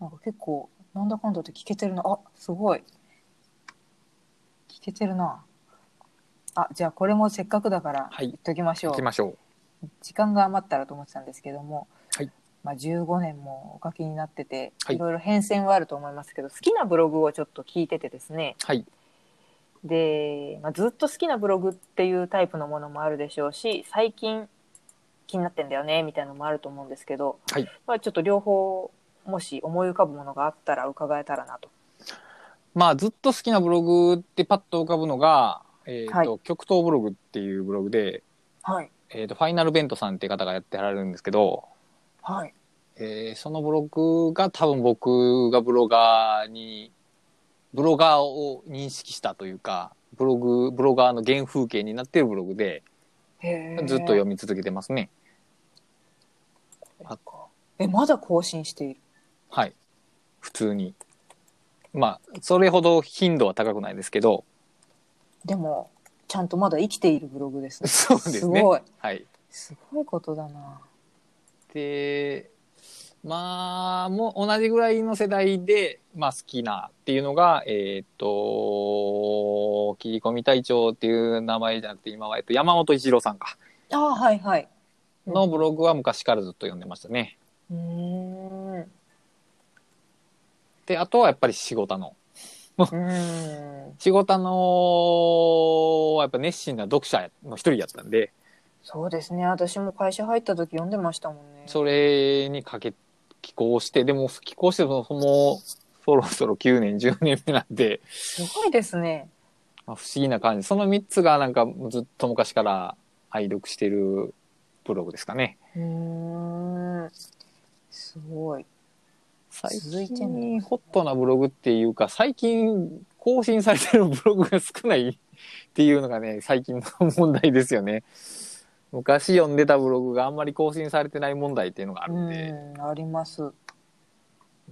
なんか結構、なんだかんだって聞けてるな。あ、すごい。聞けてるな。あ、じゃあこれもせっかくだからはい言っときましょう。行きましょう。時間が余ったらと思ってたんですけども、はいまあ、15年もお書きになってて、はい。いろいろ変遷はあると思いますけど好きなブログをちょっと聞いててですね。はい。で、まあ、ずっと好きなブログっていうタイプのものもあるでしょうし最近気になってんだよねみたいなのもあると思うんですけど、はい。まあ、ちょっと両方もし思い浮かぶものがあったら伺えたらなと。まあずっと好きなブログってパッと浮かぶのが、えっ、と、は極東ブログっていうブログで、はい。えっ、と、ファイナルベントさんっていう方がやってはられるんですけど、はいえーそのブログが多分僕がブロガーに、ブロガーを認識したというか、ブログ、ブロガーの原風景になっているブログで、ずっと読み続けてますね。えまだ更新している？はい。普通に。まあ、それほど頻度は高くないですけど、でもちゃんとまだ生きているブログですねそうですね。ごいはい。すごいことだなで、まあ、もう同じぐらいの世代で、まあ好きなっていうのが、えーっと、切り込み隊長っていう名前じゃなくて、今は、えっと、山本一郎さんか。ああはいはいのブログは昔からずっと読んでましたね。うーんで、あとはやっぱり仕事の。<laughs> 仕事の、やっぱ熱心な読者の一人やったんで、そうですね。私も会社入った時読んでましたもんね。それにかけ、寄稿して、でも寄稿しても、もう、そろそろ9年、10年目なんで、すごいですね。まあ、不思議な感じ。その3つがなんかずっと昔から愛読してるブログですかね。うーん。すごい。最近ホットなブログっていうか、最近更新されてるブログが少ないっていうのがね、最近の問題ですよね。昔読んでたブログがあんまり更新されてない問題っていうのがあるんで。うんありますう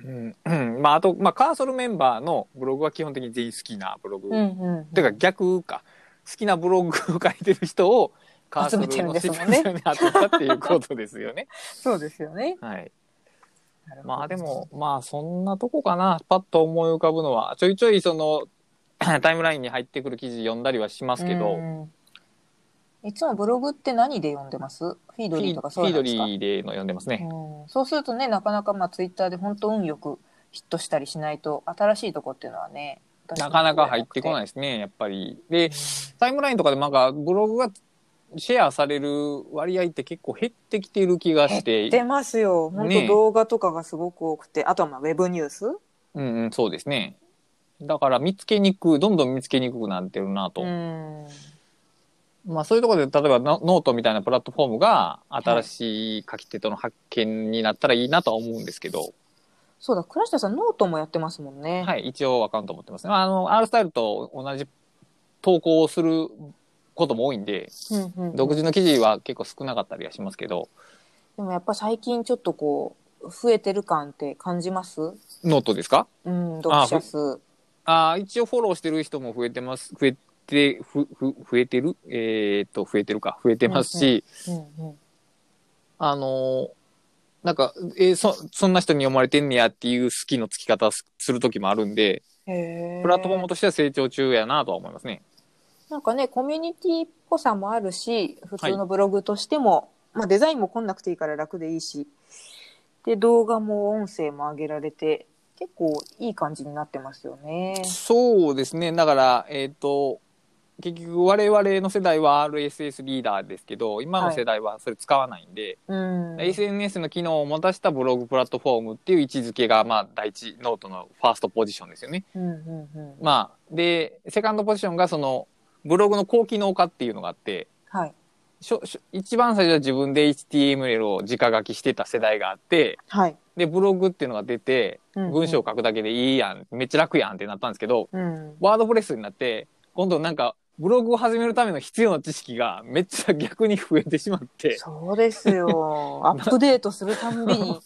ん。う <clears throat> んまあ、あと、まあ、カーソルメンバーのブログは基本的に全員好きなブログ。うんうんてか逆か。好きなブログを書いてる人をカーソルの集めてるんですっていうことですよね。<laughs> そうですよねはい。まあでも、まあそんなとこかな。パッと思い浮かぶのは、ちょいちょいその、<clears throat> タイムラインに入ってくる記事読んだりはしますけど、うんいつもブログって何で読んでます？フィーフィドリーとかフィードそうなんですか？リーでの読んでますね。うん、そうするとねなかなかまあツイッターで本当運よくヒットしたりしないと新しいとこっていうのはねなかなか入ってこないい、ですね、やっぱり。で、タイムラインとかでなんかブログがシェアされる割合って結構減ってきてる気がして。出ますよ。本ね当動画とかがすごく多くて、あとはまあウェブニュース。うんうん、そうですね。だから見つけにくい、どんどん見つけにくくなってるなと。うん。まあそういうところで、例えばノノートみたいなプラットフォームが新しい書き手との発見になったらいいなとは思うんですけど、そうだ、倉下さんノートもやってますもんね。はい、一応アカウント持ってますね。まああの、R スタイルと同じ投稿をすることも多いんで、うんうんうん独自の記事は結構少なかったりはしますけど、でもやっぱ最近ちょっとこう、増えてる感って感じます？ノートですか？うん、読者数。ああ、一応フォローしてる人も増えてます。増えて、ふ、ふ、増えてる？えーっと、増えてるか。増えてますし、うんうん。あのーなんか、えーそ、そんな人に読まれてんねやっていう好きのつき方すする時もあるんで、プラットフォームとしては成長中やなとは思いますね。なんかね、コミュニティっぽさもあるし、普通のブログとしても、まあデザインも来なくていいから楽でいいし、で、動画も音声も上げられて、結構いい感じになってますよね。そうですね。だから、えーっと、結局我々の世代は RSS リーダーですけど、今の世代はそれ使わないんで、うん。SNS の機能を持たしたブログプラットフォームっていう位置づけが、まあ、第一ノートのファーストポジションですよね。うんうんうん。まあ、で、セカンドポジションがその、ブログの高機能化っていうのがあって、はい。しょしょ一番最初は自分で HTML を直書きしてた世代があって、はい。で、ブログっていうのが出て、うんうん文章を書くだけでいいやん、めっちゃ楽やんってなったんですけど、うん。ワードプレスになって、今度なんか、ブログを始めるための必要な知識がめっちゃ逆に増えてしまって、そうですよ。<laughs> アップデートするたんびに。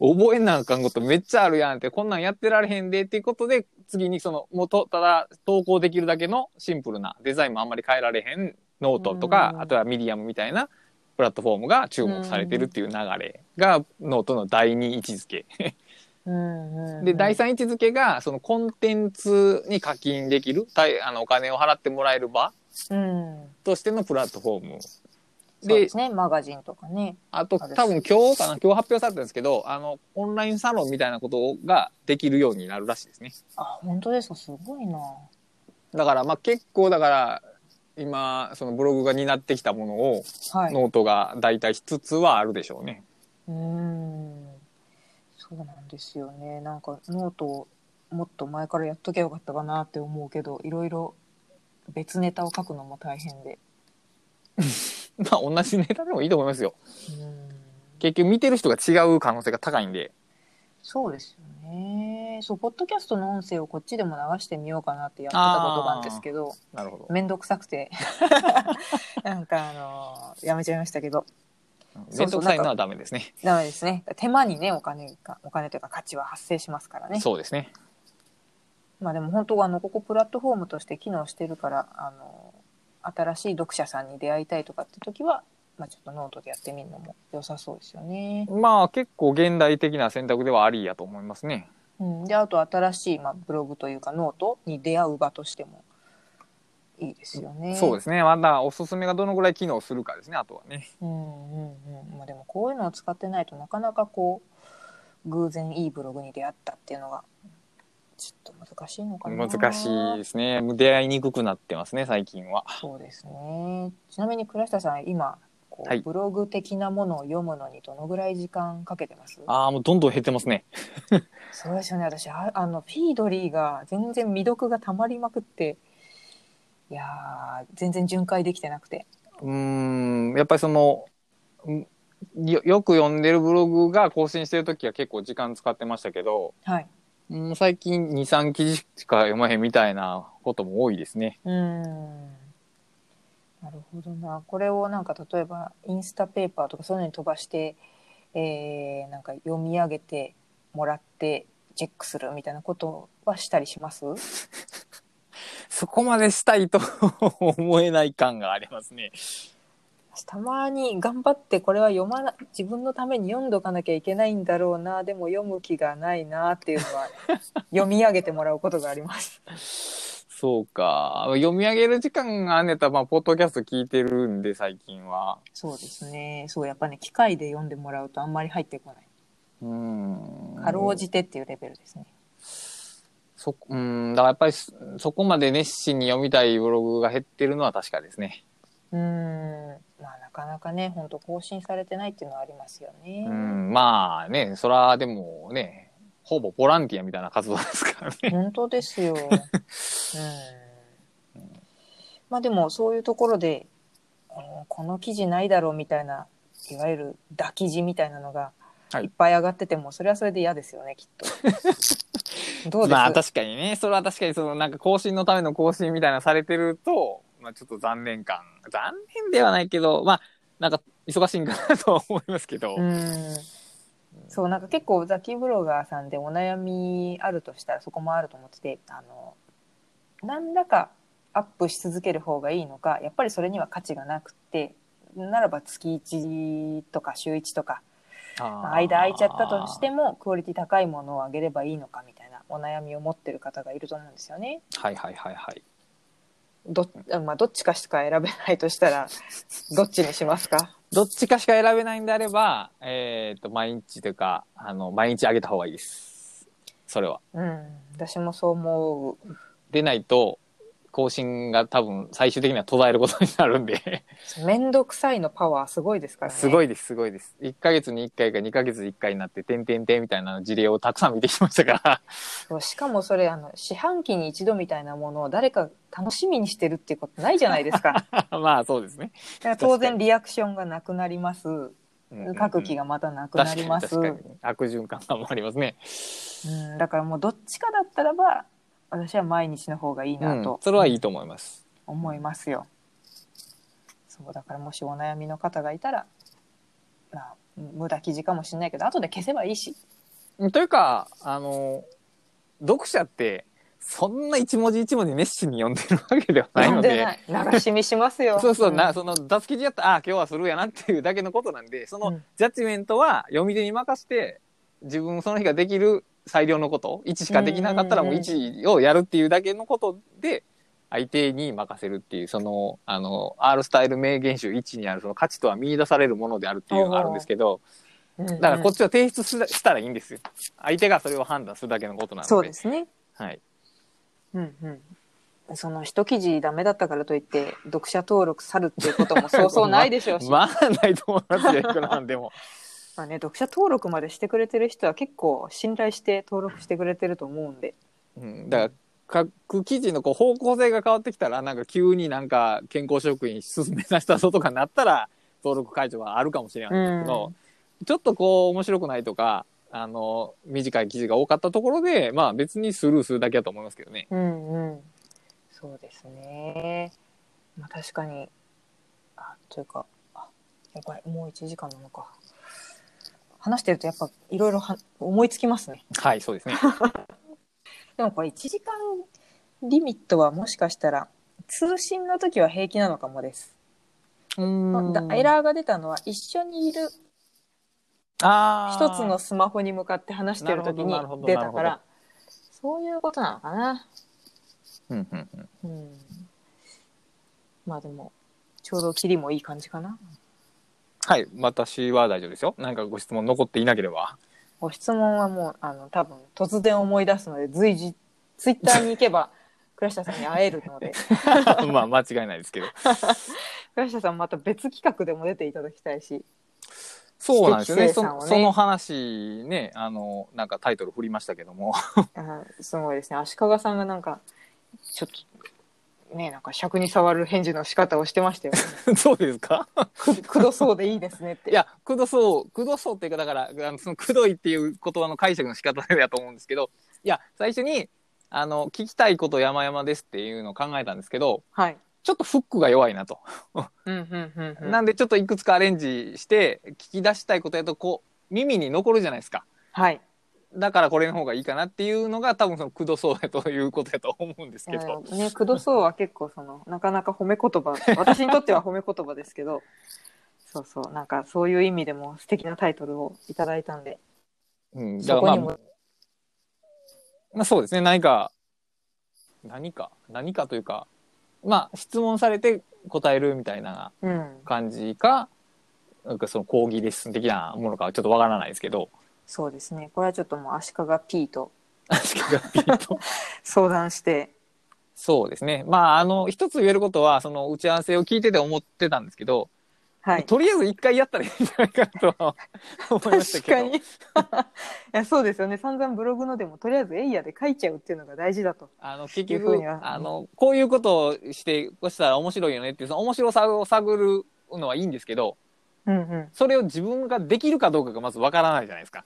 覚えなあかんことめっちゃあるやんって、こんなんやってられへんでっていうことで、次にその、もうと、ただ投稿できるだけのシンプルなデザインもあんまり変えられへんノートとかう、んあとはミディアムみたいなプラットフォームが注目されてるっていう流れがノートの第二位置づけ。うんうんうんで、第三位置づけが、そのコンテンツに課金できる、あのお金を払ってもらえる場うん。としてのプラットフォーム。そうですね。マガジンとかね。あと、多分今日かな今日発表されたんですけど、あの、オンラインサロンみたいなことができるようになるらしいですね。あ、本当ですか？すごいな。だから、まあ結構だから、今、そのブログが担ってきたものを、はい。ノートが代替しつつはあるでしょうね。うーんそうなんですよね。なんかノートをもっと前からやっときゃよかったかなって思うけどいろいろ別ネタを書くのも大変で。<laughs> まあ同じネタでもいいと思いますよ。うん。結局見てる人が違う可能性が高いんで。そうですよね。そうポッドキャストの音声をこっちでも流してみようかなってやってたことなんですけどなるほど。めんどくさくて。<laughs> なんかあのやめちゃいましたけど面倒くさいのはダメですね。ダメですね手間にねお金がお金というか価値は発生しますからねそうですね。まあでも本当はあのここプラットフォームとして機能してるからあの新しい読者さんに出会いたいとかって時は、まあ、ちょっとノートでやってみるのも良さそうですよね。まあ結構現代的な選択ではありやと思いますね。うん、であと新しい、まあ、ブログというかノートに出会う場としてもいいですよね。そうですね。まだおすすめがどのぐらい機能するかですね、あとはね。うんうんうんまあ、でもこういうのを使ってないとなかなかこう偶然いいブログに出会ったっていうのがちょっと難しいのかな。難しいですね。出会いにくくなってますね、最近は。そうですね。ちなみに倉下さん今こう、はいブログ的なものを読むのにどのぐらい時間かけてます？ああ、もうどんどん減ってますね。そうですよね私ああのフィードリーが全然未読がたまりまくっていやー全然巡回できてなくて。うーん、やっぱりその、んよよく読んでるブログが更新してるときは結構時間使ってましたけど、はい。もう最近2、3記事しか読まへんみたいなことも多いですね。うーん。なるほどな。これをなんか例えばインスタペーパーとかそういうのに飛ばして、えーなんか読み上げてもらってチェックするみたいなことはしたりします？<laughs> そこまでしたいと <laughs> 思えない感がありますね。たまに頑張ってこれは読まな自分のために読んどかなきゃいけないんだろうなでも読む気がないなっていうのは <laughs> 読み上げてもらうことがあります。そうか。読み上げる時間がねたら、まあ、ポッドキャスト聞いてるんで、最近は。そうですねそうやっぱね機械で読んでもらうとあんまり入ってこないうーん。かろうじてっていうレベルですね。そ、うん、だからやっぱりそそこまで熱心に読みたいブログが減ってるのは確かですね。うんまあなかなかね本当更新されてないっていうのはありますよね。うん、まあね、そらでもね、ほぼボランティアみたいな活動ですからね。本当ですよ。<laughs> うん。まあでもそういうところで、うんこの記事ないだろうみたいないわゆる「だ記事」みたいなのがはい。いっぱい上がってても、それはそれで嫌ですよねきっと。<laughs> どうです、まあ確かにね、それは確かにそのなんか更新のための更新みたいなされてると、まあちょっと残念感、残念ではないけど、まあなんか忙しいんかなとは思いますけど、うん。そうなんか結構ザキブロガーさんでお悩みあるとしたらそこもあると思っててあの何らかアップし続ける方がいいのかやっぱりそれには価値がなくってならば月1とか週1とかまあ間空いちゃったとしてもクオリティ高いものをあげればいいのかみたいなお悩みを持ってる方がいると思うんですよね。はいはいはいはい。ど,、まあ、どっちかしか選べないとしたら <laughs> どっちにしますか？どっちかしか選べないんであれば、えっ、と、毎日というか、あの、毎日あげた方がいいです。それは。うん私もそう思う。でないと、更新が多分最終的には途絶えることになるんで、面倒くさいのパワーすごいですからね。すごいです、すごいです。1ヶ月に1回か2ヶ月に1回になって、てんてんてんみたいな事例をたくさん見てきましたから。しかもそれあの四半期に一度みたいなものを誰か楽しみにしてるっていうことないじゃないですか。<laughs> まあそうですね。ら当然リアクションがなくなります。うん書く気がまたなくなります。悪循環がありますね。うん、だからもうどっちかだったらば私は毎日の方がいいなうんと、それはいいと思います。思いますよ。そうだからもしお悩みの方がいたら、まあ、無駄記事かもしれないけど後で消せばいいし。というか、あの、読者って、そんな一文字一文字熱心に読んでるわけではないので、読んでない流し見しますよ。<laughs> そうそう、んな、その雑記事やったら、ああ、今日はするやなっていうだけのことなんで、そのうんジャッジメントは読み手に任せて、自分その日ができる最良のこと、1しかできなかったらもう1をやるっていうだけのことで、相手に任せるっていう、その、あの、R スタイル名言集1にあるその価値とは見出されるものであるっていうのがあるんですけど、だからこっちは提出すしたらいいんですよ。相手がそれを判断するだけのことなので。そうですね。はい。うんうん。その一記事ダメだったからといって読者登録去るっていうこともそうそうないでしょうし、ま <laughs> まあ、ないと思いますよ、いくらなんでも。あね、読者登録までしてくれてる人は結構信頼して登録してくれてると思うんで。うん、だから、書く記事のこう方向性が変わってきたら、なんか急になんか健康職員進め出したぞとかなったら、登録解除はあるかもしれないですけど、ちょっとこう面白くないとか、あの、短い記事が多かったところで、まあ別にスルーするだけだと思いますけどね。うんうん。そうですね。まあ確かに、あ、というか、あ、やばい、もう1時間なのか。話してるとやっぱいろいろは思いつきますね。はい、そうですね。<laughs> でもこれ1時間リミットはもしかしたら通信の時は平気なのかもです。だエラーが出たのは一緒にいる一つのスマホに向かって話してる時に出たからそういうことなのかな。うんうんうんうん、まあでもちょうどキリもいい感じかな。はい、私は大丈夫ですよ。なんかご質問残っていなければ。ご質問はもうあの多分突然思い出すので随時ツイッターに行けば <laughs> 倉下さんに会えるので <laughs> まあ間違いないですけど。<laughs> 倉下さんまた別企画でも出ていただきたいしそうなんですよね。そ知的生産をねその話ね、あの、なんかタイトル振りましたけども。あすごいですね足利さんがなんかちょっとねなんか尺に触る返事の仕方をしてましたよ、ね、<laughs> そうですか？くくどそうでいいですねって。いや、くどそう、くどそうっていうか、だから、あのそのくどいっていう言葉の解釈の仕方だと思うんですけど、いや、最初に、あの、聞きたいこと山々ですっていうのを考えたんですけど、はい。ちょっとフックが弱いなと。うんうんうんうん。なんでちょっといくつかアレンジして、聞き出したいことやと、こう、耳に残るじゃないですか。はいだからこれの方がいいかなっていうのが多分そのくどそうやということやと思うんですけど。うん。ねくどそうは結構そのなかなか褒め言葉 <laughs> 私にとっては褒め言葉ですけど。そうそう。なんかそういう意味でも素敵なタイトルをいただいたんで。うん、だからまあそこにも、まあそうですね、何か、何か、何かというか、まあ質問されて答えるみたいなうん。感じか、なんかその講義レッスン的なものかはちょっとわからないですけど、そうですねこれはちょっともう足利 P と足利ピーと <laughs> 相談してそうですね。まあ、あの、一つ言えることは、その打ち合わせを聞いてて思ってたんですけど、はい。とりあえず一回やったらいいんじゃないかとは <laughs> 思いましたけど。確かに。<laughs> いや、そうですよね。散々ブログのでも、とりあえずエイヤで書いちゃうっていうのが大事だと。あの、結局あの、こういうことをして、こうしたら面白いよねっていう、その面白さを探るのはいいんですけど、うんうん。それを自分ができるかどうかがまずわからないじゃないですか。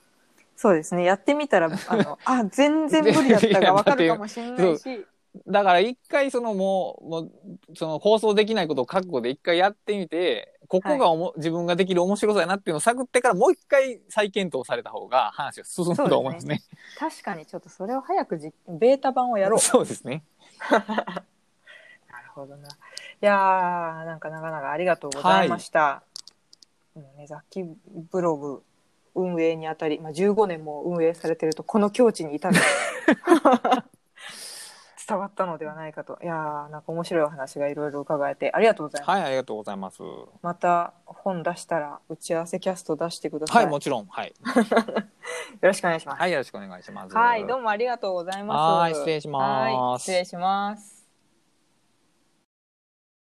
そうですね。やってみたら、<laughs> あの、あ、全然無理だったがわかるかもしれないし。だから一回そのもう、もう、その放送できないことを覚悟で一回やってみて、ここがおも、自分ができる面白さやなっていうのを探ってからもう一回再検討された方が話が進むと思いますね。確かにちょっとそれを早くじベータ版をやろう。そうですね。<laughs> なるほどな。いやー、なんかなかなかありがとうございました。もうね、雑記ブログ運営にあたり、まあ、15年も運営されてると、この境地に至る。<laughs> 伝わったのではないかと。いやー、なんか面白いお話がいろいろ伺えて、ありがとうございます。はい、ありがとうございます。また本出したら、打ち合わせキャスト出してくださ。はいい、もちろん。はい。<laughs> よろしくお願いします。はい、よろしくお願いします。はい、どうもありがとうございます。はい失礼しますはい失礼します。